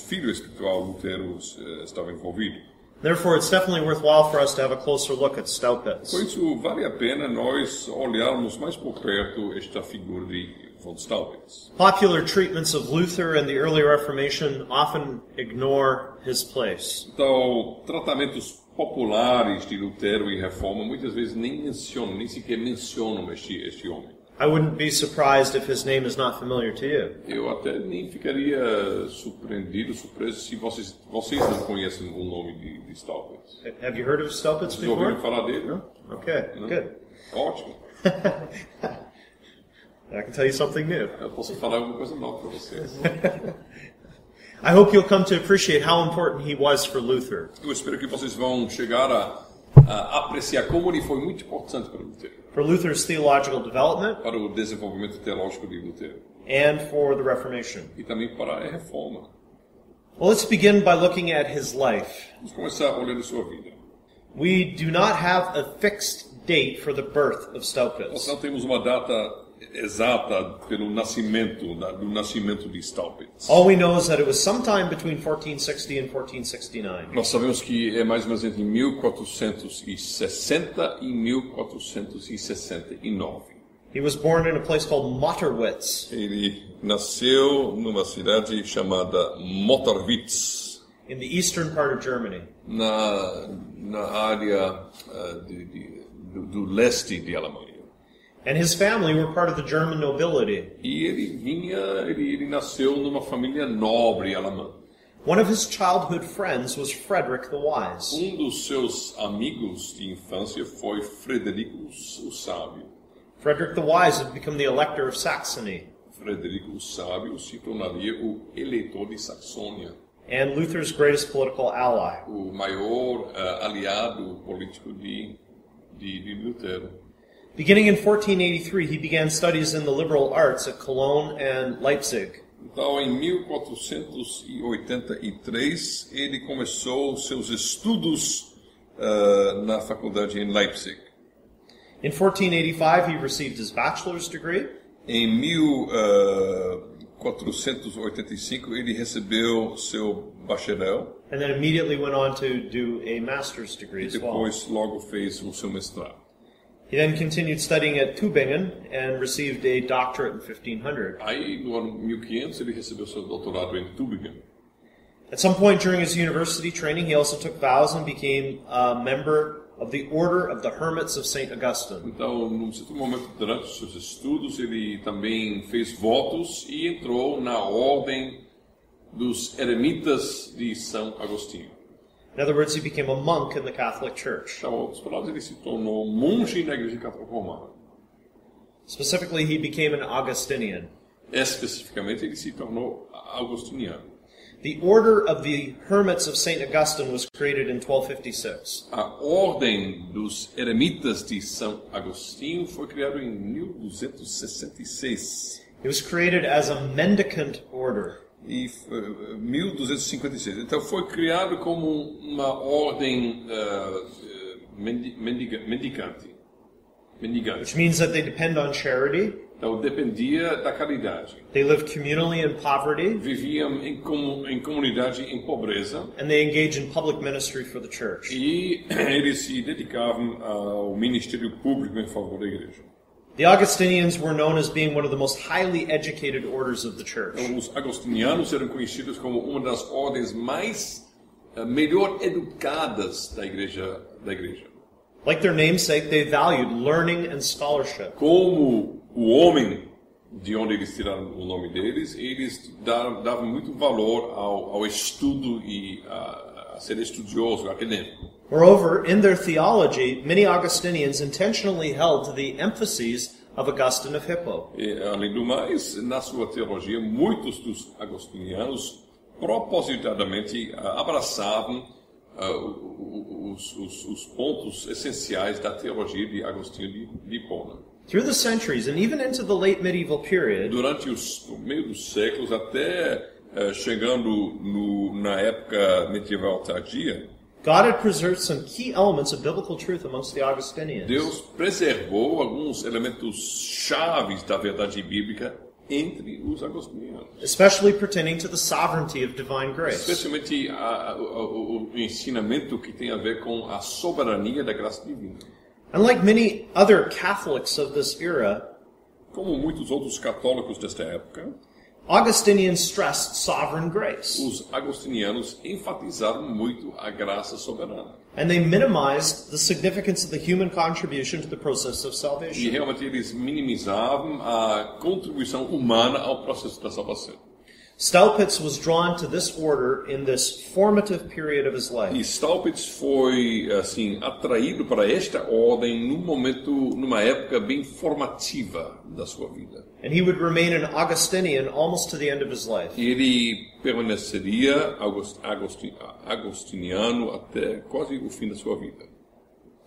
filho espiritual Lutero eh, estava envolvido. Therefore, it's definitely worthwhile for us to have a closer look at Staupitz. Por isso vale a pena nós olharmos mais por perto esta figura de von Staupitz. Popular treatments of Luther and the early Reformation often ignore his place. Então, tratamentos populares de Lutero e Reforma muitas vezes nem mencionam, nem sequer mencionam este, este homem. I wouldn't be surprised if his name is not familiar to you. Eu até nem ficaria surpreendido, surpreso, se vocês, vocês não conhecem o nome de, de Staupitz. Have you heard of Staupitz Vocês ouviram before? falar dele? Okay, Não? good. Ótimo. I can tell you something new. Eu posso falar alguma coisa nova para vocês. I hope you'll come to appreciate how important he was for Luther. Eu espero que vocês vão chegar a, a apreciar como ele foi muito importante para Lutero, for Luther's theological development para o desenvolvimento teológico de Lutero and for the Reformation. e também para a reforma. Well, let's begin by looking at his life. Vamos começar olhando sua vida. We do not have a fixed date for the birth of Nós Staupitz. não temos uma data exata pelo nascimento da- do nascimento de Staupitz. All we know is that it was sometime between 1460 and 1469. Nós sabemos que é mais ou menos entre 1460 e 1469. He was born in a place called Motterwitz Ele nasceu numa cidade chamada Motterwitz, in the eastern part of Germany. na, na área ah, de- de- do, do leste de Alemanha. And his family were part of the German nobility. E ele vinha, ele, ele nasceu numa família nobre alemã. One of his childhood friends was Frederick the Wise. Um dos seus amigos de infância foi Frederico o Sábio. Frederick the Wise had become the elector of Saxony, Frederico o Sábio se tornaria o eleitor de Saxônia, and Luther's greatest political ally. o maior ah, aliado político de, de, de Lutero. Beginning in 1483, he began studies in the liberal arts at Cologne and Leipzig. Então, em 1483, ele começou seus estudos ah, na faculdade em Leipzig. In 1485, he received his bachelor's degree, Em 1485, ele recebeu seu bacharel and then immediately went on to do a master's degree e as well. depois logo fez o seu mestrado. He then continued studying at Tübingen and received a doctorate in 1500. Aí, no ano 1500, ele recebeu seu doutorado em Tübingen. At some point during his university training, he also took vows and became a member of the Order of the Hermits of St. Augustine. Então, num certo momento durante os seus estudos, ele também fez votos e entrou na ordem dos eremitas de São Agostinho. In other words, he became a monk in the Catholic Church. Então, em outras palavras, ele se tornou monge na Igreja Católica Romana. Specifically, he became an Augustinian. Especificamente, ele se tornou agostiniano. The Order of the Hermits of St. Augustine was created in 1256. A ordem dos eremitas de São Agostinho foi criada em 1266 It was created as a mendicant order. E eh, 1256. Então foi criado como uma ordem eh, eh, mendi- mendiga- mendicante. Mendigante. which means that they depend on charity, Então dependia da caridade. they live communally in poverty, Viviam em, comu- em comunidade em pobreza and they engage in public ministry for the church. e eles se dedicavam ao ministério público em favor da igreja. The Augustinians were known as being one of the most highly educated orders of the church. Então, os agostinianos eram conhecidos como uma das ordens mais eh, melhor educadas da igreja da igreja. Like their namesake, they valued learning and scholarship. Como o homem de onde eles tiraram o nome deles, eles davam, davam muito valor ao, ao estudo e a, a ser estudioso, acadêmico. Moreover, in their theology, many Augustinians intentionally held to the emphases of Augustine of Hippo. E, além do mais, na sua teologia, muitos dos agostinianos propositadamente ah, abraçavam o- os, os- os pontos essenciais da teologia de Agostinho de, de Hipona. Through the centuries and even into the late medieval period, Durante os, o meio dos séculos, até eh, chegando no, na época medieval tardia, God had preserved some key elements of biblical truth amongst the Augustinians. Deus preservou alguns elementos chaves da verdade bíblica entre os agostinianos. especially pertaining to the sovereignty of divine grace. Especialmente a- a- o, o ensinamento que tem a ver com a soberania da graça divina. Unlike many other Catholics of this era, Como muitos outros católicos desta época, Augustinians stressed sovereign grace, os agostinianos enfatizaram muito a graça soberana. and they minimized the significance of the human contribution to the process of E salvation. realmente eles minimizavam a contribuição humana ao processo da salvação. Staupitz was drawn to this order in this formative period of his E life. Staupitz foi assim atraído para esta ordem num momento, numa época bem formativa da sua vida. And he would remain an Augustinian almost to the end of his life. Ele permaneceria august- agosti- agostiniano até quase o fim da sua vida.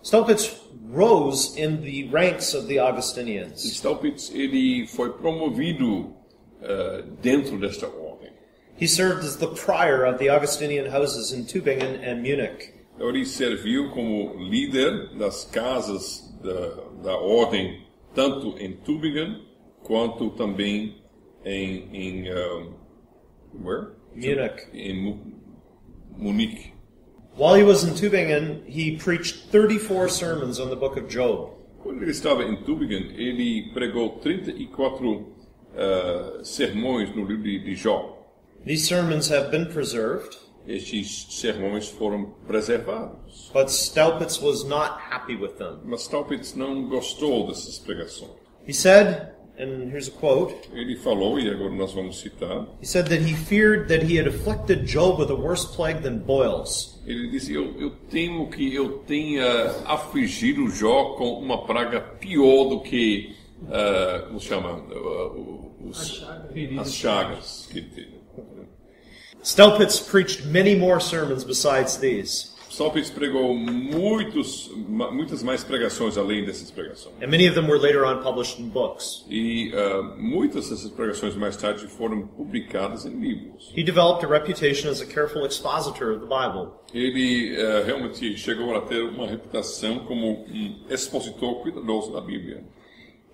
Staupitz rose in the ranks of the Augustinians. Staupitz ele foi promovido eh, dentro desta ordem. He served as the prior of the Augustinian houses in Tübingen and Munich. Então, ele serviu como líder das casas da, da ordem, tanto em Tübingen quanto também em, em um, where? Munich. Em Mu- Munique. While he was in Tübingen, he preached 34 sermons on the book of Job. Quando ele estava em Tübingen, ele pregou 34 eh, sermões no livro de, Jó. These sermons have been preserved, Estes sermões foram preservados. but Staupitz was not happy with them. Mas Staupitz não gostou dessas pregações. He said, and here's a quote, Ele falou, e agora nós vamos citar, he said that he feared that he had afflicted Job with a worse plague than boils. Ele disse: eu, eu temo que eu tenha afligido Jó com uma praga pior do que. ah, como chama? O- os- as chagas que ele teve. Staupitz preached many more sermons besides these, Staupitz pregou muitos, muitas mais pregações além dessas pregações. and many of them were later on published in books. E ah, muitas dessas pregações mais tarde foram publicadas em livros. He developed a reputation as a careful expositor of the Bible. Ele ah, realmente chegou a ter uma reputação como um expositor cuidadoso da Bíblia.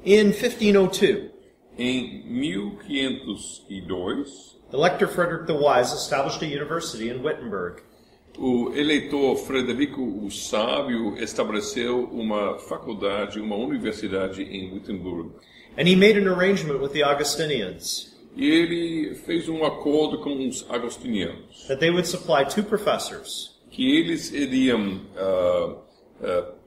In 1502, Em 1502, the Elector Frederick the Wise established a university in Wittenberg. O eleitor Frederico o Sábio estabeleceu uma faculdade, uma universidade em Wittenberg. And he made an arrangement with the Augustinians E ele fez um acordo com os agostinianos, that they would supply two professors, que eles iriam ah,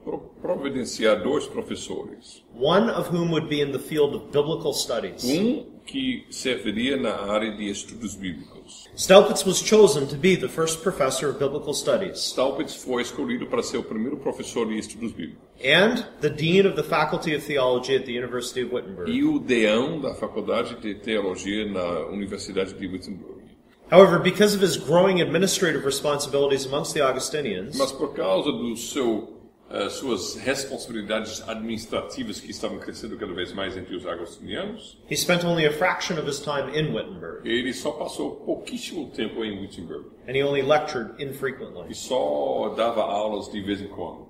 pro- providenciar dois professores. one of whom would be in the field of biblical studies. Um que serviria na área de estudos bíblicos. Staupitz was chosen to be the first professor of biblical studies Staupitz foi escolhido para ser o primeiro professor de estudos bíblicos. and the dean of the Faculty of Theology at the University of Wittenberg. E o deão da Faculdade de Teologia na Universidade de Wittenberg. However, because of his growing administrative responsibilities amongst the Augustinians, Mas por causa do seu eh, suas responsabilidades administrativas que estavam crescendo cada vez mais entre os agostinianos, he spent only a fraction of his time in Wittenberg, ele só passou pouquíssimo tempo em Wittenberg and he only lectured infrequently. e só dava aulas de vez em quando.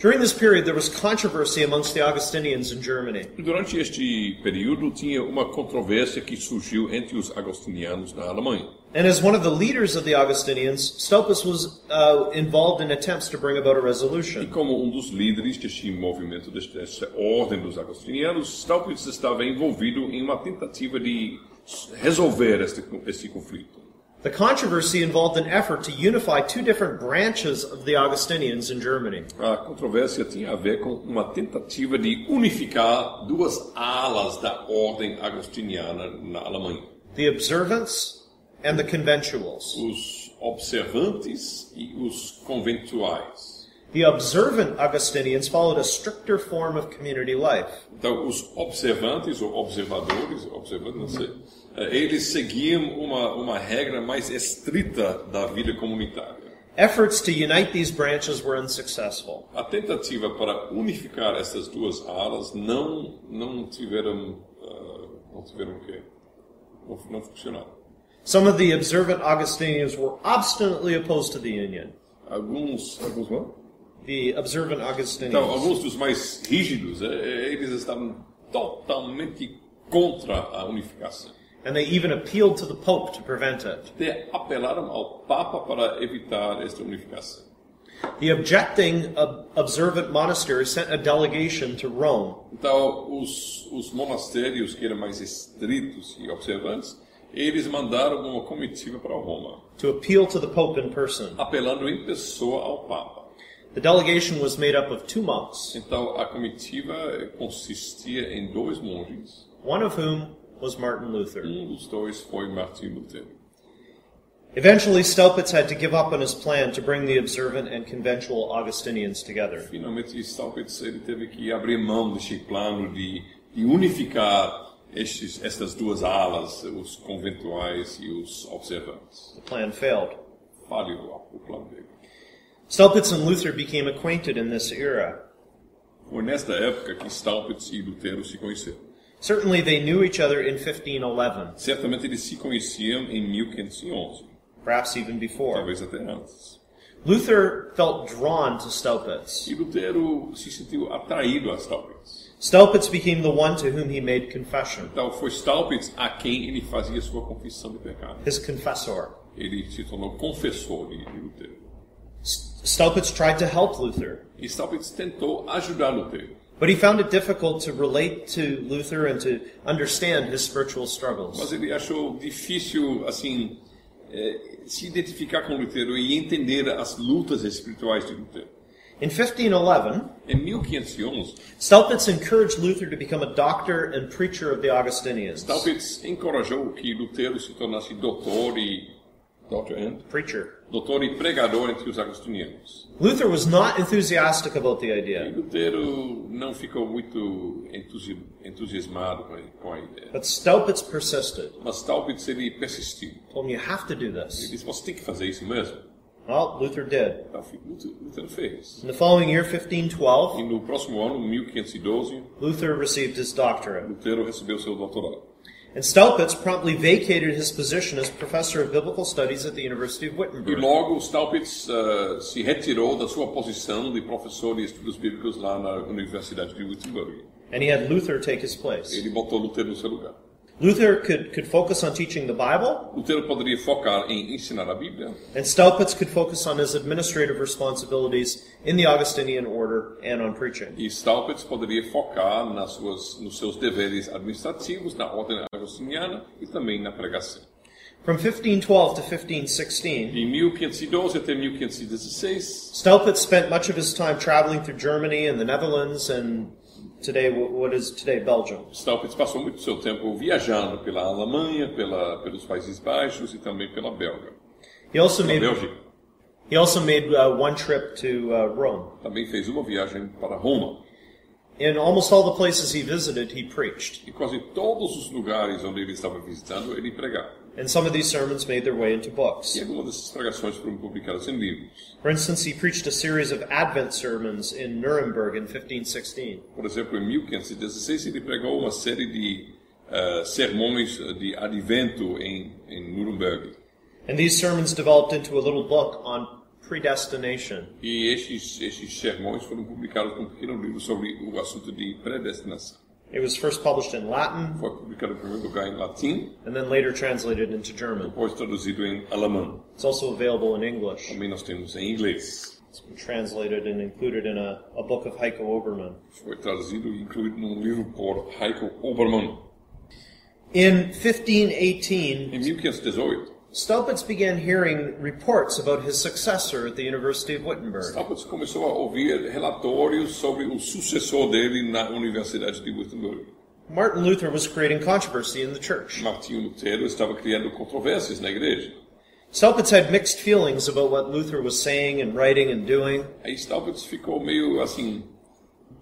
During this period, there was controversy amongst the Augustinians in Germany. E Durante este período tinha uma controvérsia que surgiu entre os agostinianos na Alemanha. And as one of the leaders of the Augustinians, was uh, involved in attempts to bring about a E resolution. como um dos líderes deste movimento, desta ordem dos agostinianos, Staupitz estava envolvido em uma tentativa de resolver este, este conflito. The controversy involved an effort to unify two different branches of the Augustinians in Germany. A controvérsia tinha a ver com uma tentativa de unificar duas alas da ordem agostiniana na Alemanha: The observants and the conventuals. os observantes e os conventuais. The observant Augustinians followed a stricter form of community life. Então, os observantes ou observadores, observantes, não sei, eles seguiam uma, uma regra mais estrita da vida comunitária. Efforts to unite these branches were unsuccessful. A tentativa para unificar essas duas alas não não tiveram ah, não tiveram o quê? Não, não funcionaram. Some of the observant Augustinians were obstinately opposed to the union. Alguns alguns what? The observant Então, Augustinians. alguns dos mais rígidos, eh, eh, eles estavam totalmente contra a unificação. And they even appealed to the Pope to prevent it. Até apelaram ao Papa para evitar esta unificação. The objecting ob- observant monastery sent a delegation to Rome Então, os, os monastérios que eram mais estritos e observantes, eles mandaram uma comitiva para Roma, to appeal to the Pope in person. apelando em pessoa ao Papa. The delegation was made up of two monks, Então, a comitiva consistia em dois monges, one of whom was Martin Luther. Um dos dois foi Martin Lutero. Eventually, Staupitz had to give up on his plan to bring the observant and conventual Augustinians together. Finalmente, ele teve que abrir mão plano de, de unificar estes, estas duas alas, os conventuais e os observantes. The plan failed. Falhou o plano dele. Staupitz and Luther became acquainted in this era. Foi nesta época que e Lutero se conheceram. Certainly, they knew each other in 1511, Certamente eles se conheciam em 1511, perhaps even before. talvez até antes. Luther felt drawn to Staupitz. E Lutero se sentiu atraído a Staupitz. Staupitz became the one to whom he made confession, Então foi Staupitz a quem ele fazia sua confissão de pecado. his confessor. Ele se tornou confessor de de Lutero. Staupitz tried to help Luther, E Staupitz tentou ajudar Lutero, but he found it difficult to relate to Luther and to understand his spiritual struggles. mas ele achou difícil assim eh, se identificar com Lutero e entender as lutas espirituais de Lutero. In 1511, Em 1511, Staupitz encouraged Luther to become a doctor and preacher of the Augustinians. Staupitz encorajou que Lutero se tornasse doutor e doutor and Preacher. doutor e pregador entre os agostinianos. Luther was not enthusiastic about the E idea, Lutero não ficou muito entusi- entusiasmado com a, com a ideia. but Staupitz persisted. Mas Staupitz ele persistiu. Told him, You have to do Ele this. disse, você tem que fazer isso mesmo. Well, Luther did. Então, Lutero, Lutero fez. In the following year, E 1512, no próximo ano, 1512, Luther received his doctorate. Lutero recebeu seu doutorado. And Staupitz promptly vacated his position as professor of biblical studies at the University of E Wittenberg. logo Staupitz ah, se retirou da sua posição de professor de estudos bíblicos lá na Universidade de Wittenberg. And he had Luther take his place. Ele botou Lutero no seu lugar. Luther could, could focus on teaching the Bible, Lutero poderia focar em ensinar a Bíblia and Staupitz could focus on his administrative responsibilities in the Augustinian order and on preaching. e Staupitz poderia focar nas suas, nos seus deveres administrativos na ordem agostiniana e também na pregação. From 1512 to 1516, De 1512 até 1516, Staupitz spent much of his time traveling through Germany and the Netherlands and today, what is today Belgium. Staupitz passou muito seu tempo viajando pela Alemanha, pela, pelos Países Baixos e também pela Bélgica. He also made, Bélgica. he also made uh, one trip to uh, Rome. Também fez uma viagem para Roma. In almost all the places he visited, he preached. E quase todos os lugares onde ele estava visitando, ele pregava. And some of these sermons made their way into books. E algumas dessas pregações foram publicadas em livros. For instance, he preached a series of Advent sermons in Nuremberg in 1516. Por exemplo, em 1516 ele pregou uma série de eh, sermões de advento em, em Nuremberg. And these sermons developed into a little book on predestination. E estes, estes sermões foram publicados num pequeno livro sobre o assunto de predestinação. It was first published in Latin Foi publicado em primeiro lugar em latim, and then later translated into German. depois traduzido em alemão. It's also available in English. Também nós temos em inglês. It's been translated and included in a, a book of Heiko Obermann. Foi traduzido e incluído num livro por Heiko Obermann. In 1518, Em 1518, Staupitz began hearing reports about his successor at the University of Wittenberg. Staupitz começou a ouvir relatórios sobre o sucessor dele na Universidade de Wittenberg. Martin Luther was creating controversy in the church. Martinho Lutero estava criando controvérsias na igreja. Staupitz had mixed feelings about what Luther was saying and writing and doing. Aí Staupitz ficou meio assim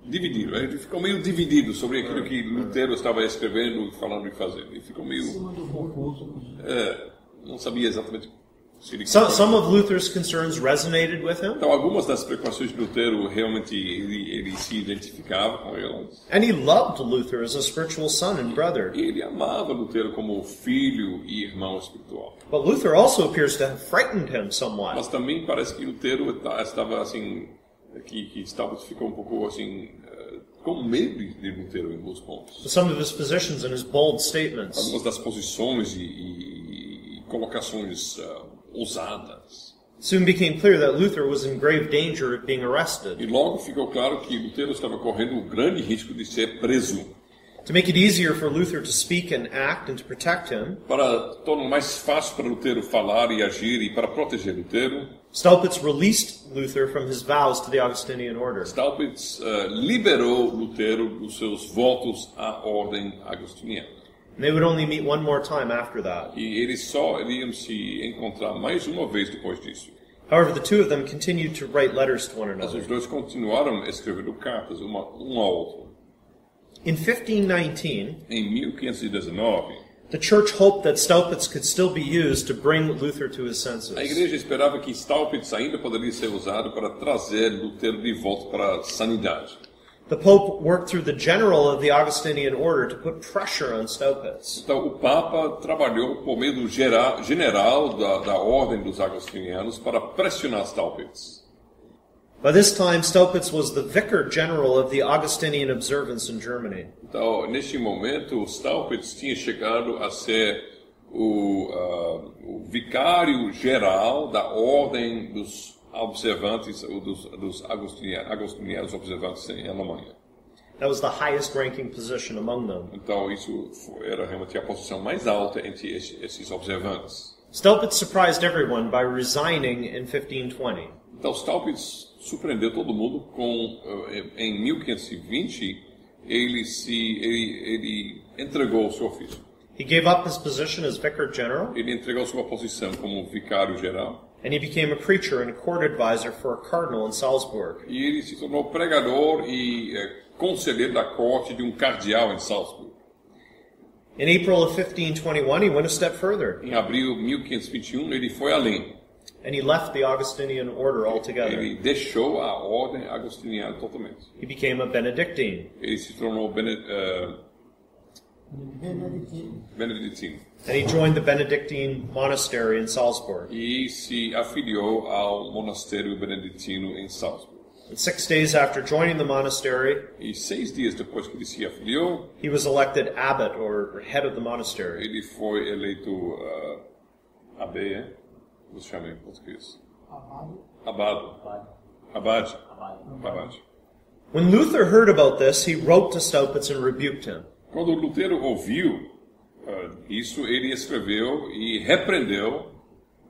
dividido. Ele ficou meio dividido sobre aquilo que Lutero estava escrevendo, falando e fazendo. Ele ficou meio Confuso. é, não sabia exatamente se ele Some, some of Luther's concerns resonated with him, Então algumas das preocupações de Lutero realmente ele, ele se identificava com elas. and he loved Luther as a spiritual son and brother. E ele amava Lutero como filho e irmão espiritual. But Luther also appears to have frightened him somewhat. Mas também parece que Lutero ta- estava assim, que, que Staupitz ficou um pouco assim, eh, com medo de Lutero em alguns pontos. Some of his positions and his bold statements. Algumas das posições e- e colocações ah, ousadas. Soon became clear that Luther was in grave danger of being E arrested. logo ficou claro que Lutero estava correndo o grande risco de ser preso. To make it easier for Luther to speak and act and to protect him, Para tornar mais fácil para Lutero falar e agir e para proteger Lutero, Staupitz released Luther from his vows to the Augustinian order. Staupitz eh, liberou Lutero dos seus votos à ordem agostiniana. And they would only meet one more time after that. E eles só iriam se encontrar mais uma vez depois disso. However, the two of them continued to write letters to one Mas another. os dois continuaram escrevendo cartas uma, um ao outro. In 1519, Em 1519, the church hoped that Staupitz could still be used to bring Luther to his a senses. igreja esperava que Staupitz ainda poderia ser usado para trazer Lutero de volta para a sanidade. The Pope worked through the general of the Augustinian order to put pressure on Staupitz. Então, o Papa trabalhou por meio do general da, da Ordem dos Agostinianos para pressionar Staupitz. By this time, Staupitz was the vicar general of the Augustinian observance in Germany. Então, neste momento, Staupitz tinha chegado a ser o, ah, o vicário geral da Ordem dos Observantes, dos, dos Agostinianos, Observantes em Alemanha. That was the highest ranking position among them. Então, isso era realmente a posição mais alta entre esse- esses observantes. Staupitz surprised everyone by resigning in 1520. Então, Staupitz surpreendeu todo mundo com, eh, em 1520, ele se, ele, ele entregou o seu ofício. He gave up his position as vicar general, Ele entregou sua posição como vicário geral and he became a preacher and a court advisor for a cardinal in Salzburg. e ele se tornou pregador e eh, conselheiro da corte de um cardeal em Salzburg. In April of 1521, he went a step further, Em abril de 1521, ele foi além. and he left the Augustinian order altogether. Ele deixou a ordem agostiniana totalmente. He became a Benedictine, Ele se tornou bene, eh, Beneditino. beneditino and he joined the Benedictine monastery in Salzburg. e se afiliou ao monastério beneditino em Salzburg. And six days after joining the monastery, E seis dias depois que ele se afiliou, he was elected abbot or head of the monastery. ele foi eleito uh, abe, é? Como se chama em português? Amado. Abado. Abade. Abade. Abade. Abade. When Luther heard about this, he wrote to Staupitz and rebuked him. Quando Lutero ouviu uh, isso, ele escreveu e repreendeu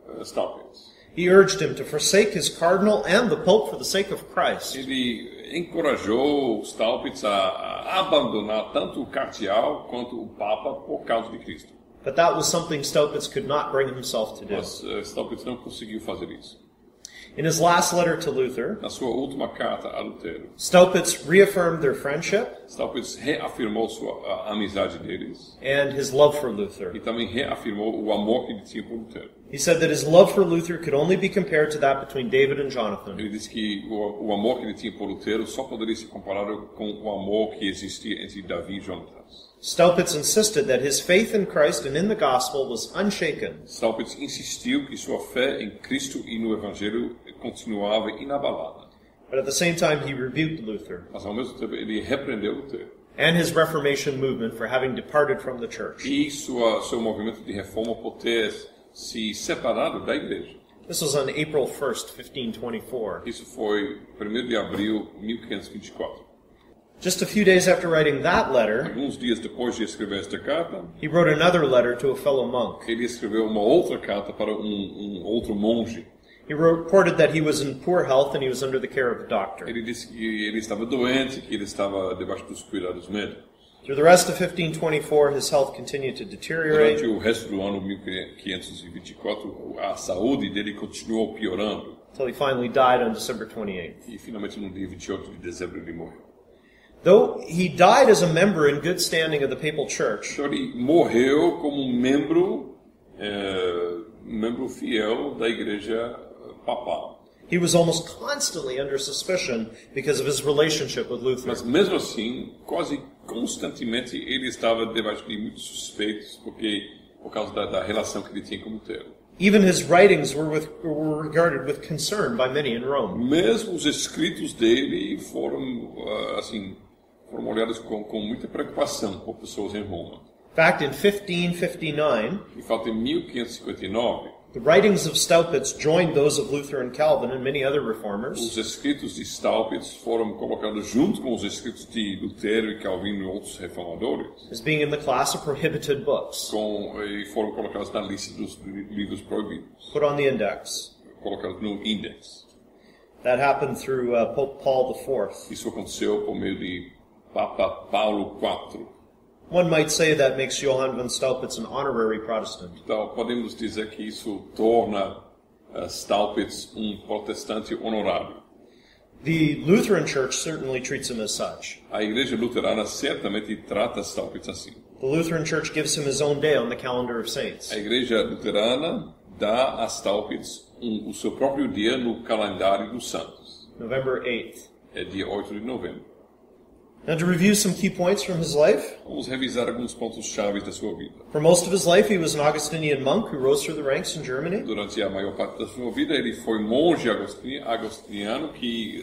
uh, Staupitz. He urged him to forsake his cardinal and the pope for the sake of Christ. Ele encorajou Staupitz a, a abandonar tanto o cardeal quanto o papa por causa de Cristo. But that was something Staupitz could not bring himself to do. Mas uh, Staupitz não conseguiu fazer isso. In his last letter to Luther, Na sua última carta a Lutero, Staupitz reaffirmed their friendship Staupitz reafirmou sua a amizade deles and his love for e Luther. também reafirmou o amor que ele tinha por Lutero. He said that his love for Luther could only be compared to that between David and Jonathan. Ele disse que o, o amor que ele tinha por Lutero só poderia ser comparado com o amor que existia entre Davi e Jonatas. Staupitz insisted that his faith in Christ and in the gospel was unshaken, Staupitz insistiu que sua fé em Cristo e no Evangelho continuava inabalada. but at the same time he rebuked Luther Mas ao mesmo tempo ele repreendeu Lutero. and his Reformation movement for having departed from the church. E sua, seu movimento de reforma por ter se separado da igreja. This was on April 1st, 1524. Isso foi 1 de abril de 1524. Just a few days after writing that letter, Alguns dias depois de escrever esta carta, he wrote another letter to a fellow monk. ele escreveu uma outra carta para um, um outro monge. He reported that he was in poor health and he was under the care of a doctor. Ele disse que ele estava doente, que ele estava debaixo dos cuidados médicos. Through the rest of 1524, his health continued to Durante deteriorate o resto do ano 1524, a saúde dele continuou piorando. until he finally died on December 28th. E finalmente, no dia 28 de dezembro, ele morreu. Though he died as a member in good standing of the papal church, ele morreu como um membro, é, membro fiel da igreja papal. he was almost constantly under suspicion because of his relationship with Luther. Mas mesmo assim, quase constantemente ele estava debaixo de muitos suspeitos, porque por causa da, da relação que ele tinha com Lutero. Even his writings were, with, were regarded with concern by many in Rome. Mesmo os escritos dele foram ah, assim foram olhados com, com muita preocupação por pessoas em Roma. In fact, in 1559, De fato, em 1559, the writings of Staupitz joined those of Luther and Calvin and many other reformers os escritos de Staupitz foram colocados junto com os escritos de Lutero e Calvino e outros reformadores, as being in the class of prohibited books, com, e foram colocados na lista dos li- livros proibidos, put on the index. colocados no índex. That happened through uh, Pope Paul IV. Isso aconteceu por meio de Papa Paulo IV. One might say that makes Johann von Staupitz an honorary Protestant. Então, podemos dizer que isso torna uh, Staupitz um protestante honorário. The Lutheran Church certainly treats him as such. A Igreja Luterana certamente trata Staupitz assim. The Lutheran Church gives him his own day on the calendar of saints. A Igreja Luterana dá a Staupitz um, o seu próprio dia no calendário dos santos. November 8th. É dia 8 de novembro. Now, to review some key points from his life. Vamos revisar alguns pontos chaves da sua vida. For most of his life, he was an Augustinian monk who rose through the ranks in Germany. Durante a maior parte da sua vida, ele foi monge agostiniano que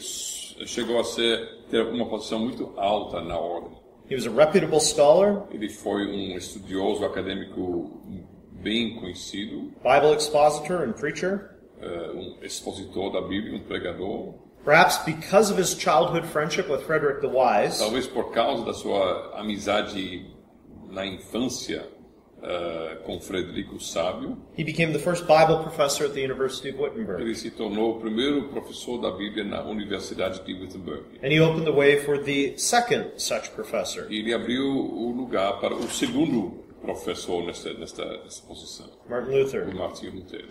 chegou a ser ter uma posição muito alta na ordem. He was a reputable scholar, Ele foi um estudioso acadêmico bem conhecido, Bible expositor, and preacher. eh, um expositor da Bíblia, um pregador. Perhaps because of his childhood friendship with Frederick the Wise, Talvez por causa da sua amizade na infância eh, com Frederico o Sábio, he became the first Bible professor at the University of Wittenberg. ele se tornou o primeiro professor da Bíblia na Universidade de Wittenberg. And he opened the way for the second such professor, E ele abriu o lugar para o segundo professor nesta, nesta, nesta posição, Martin o Luther. Martinho Lutero.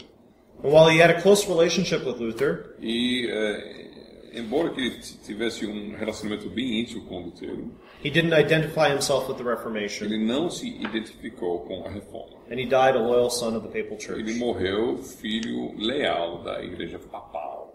And while he had a close relationship with Luther, E, eh, embora que ele tivesse um relacionamento bem íntimo com Lutero, he didn't identify himself with the Reformation, ele não se identificou com a reforma. and he died a loyal son of the Papal Ele Church. morreu filho leal da Igreja Papal.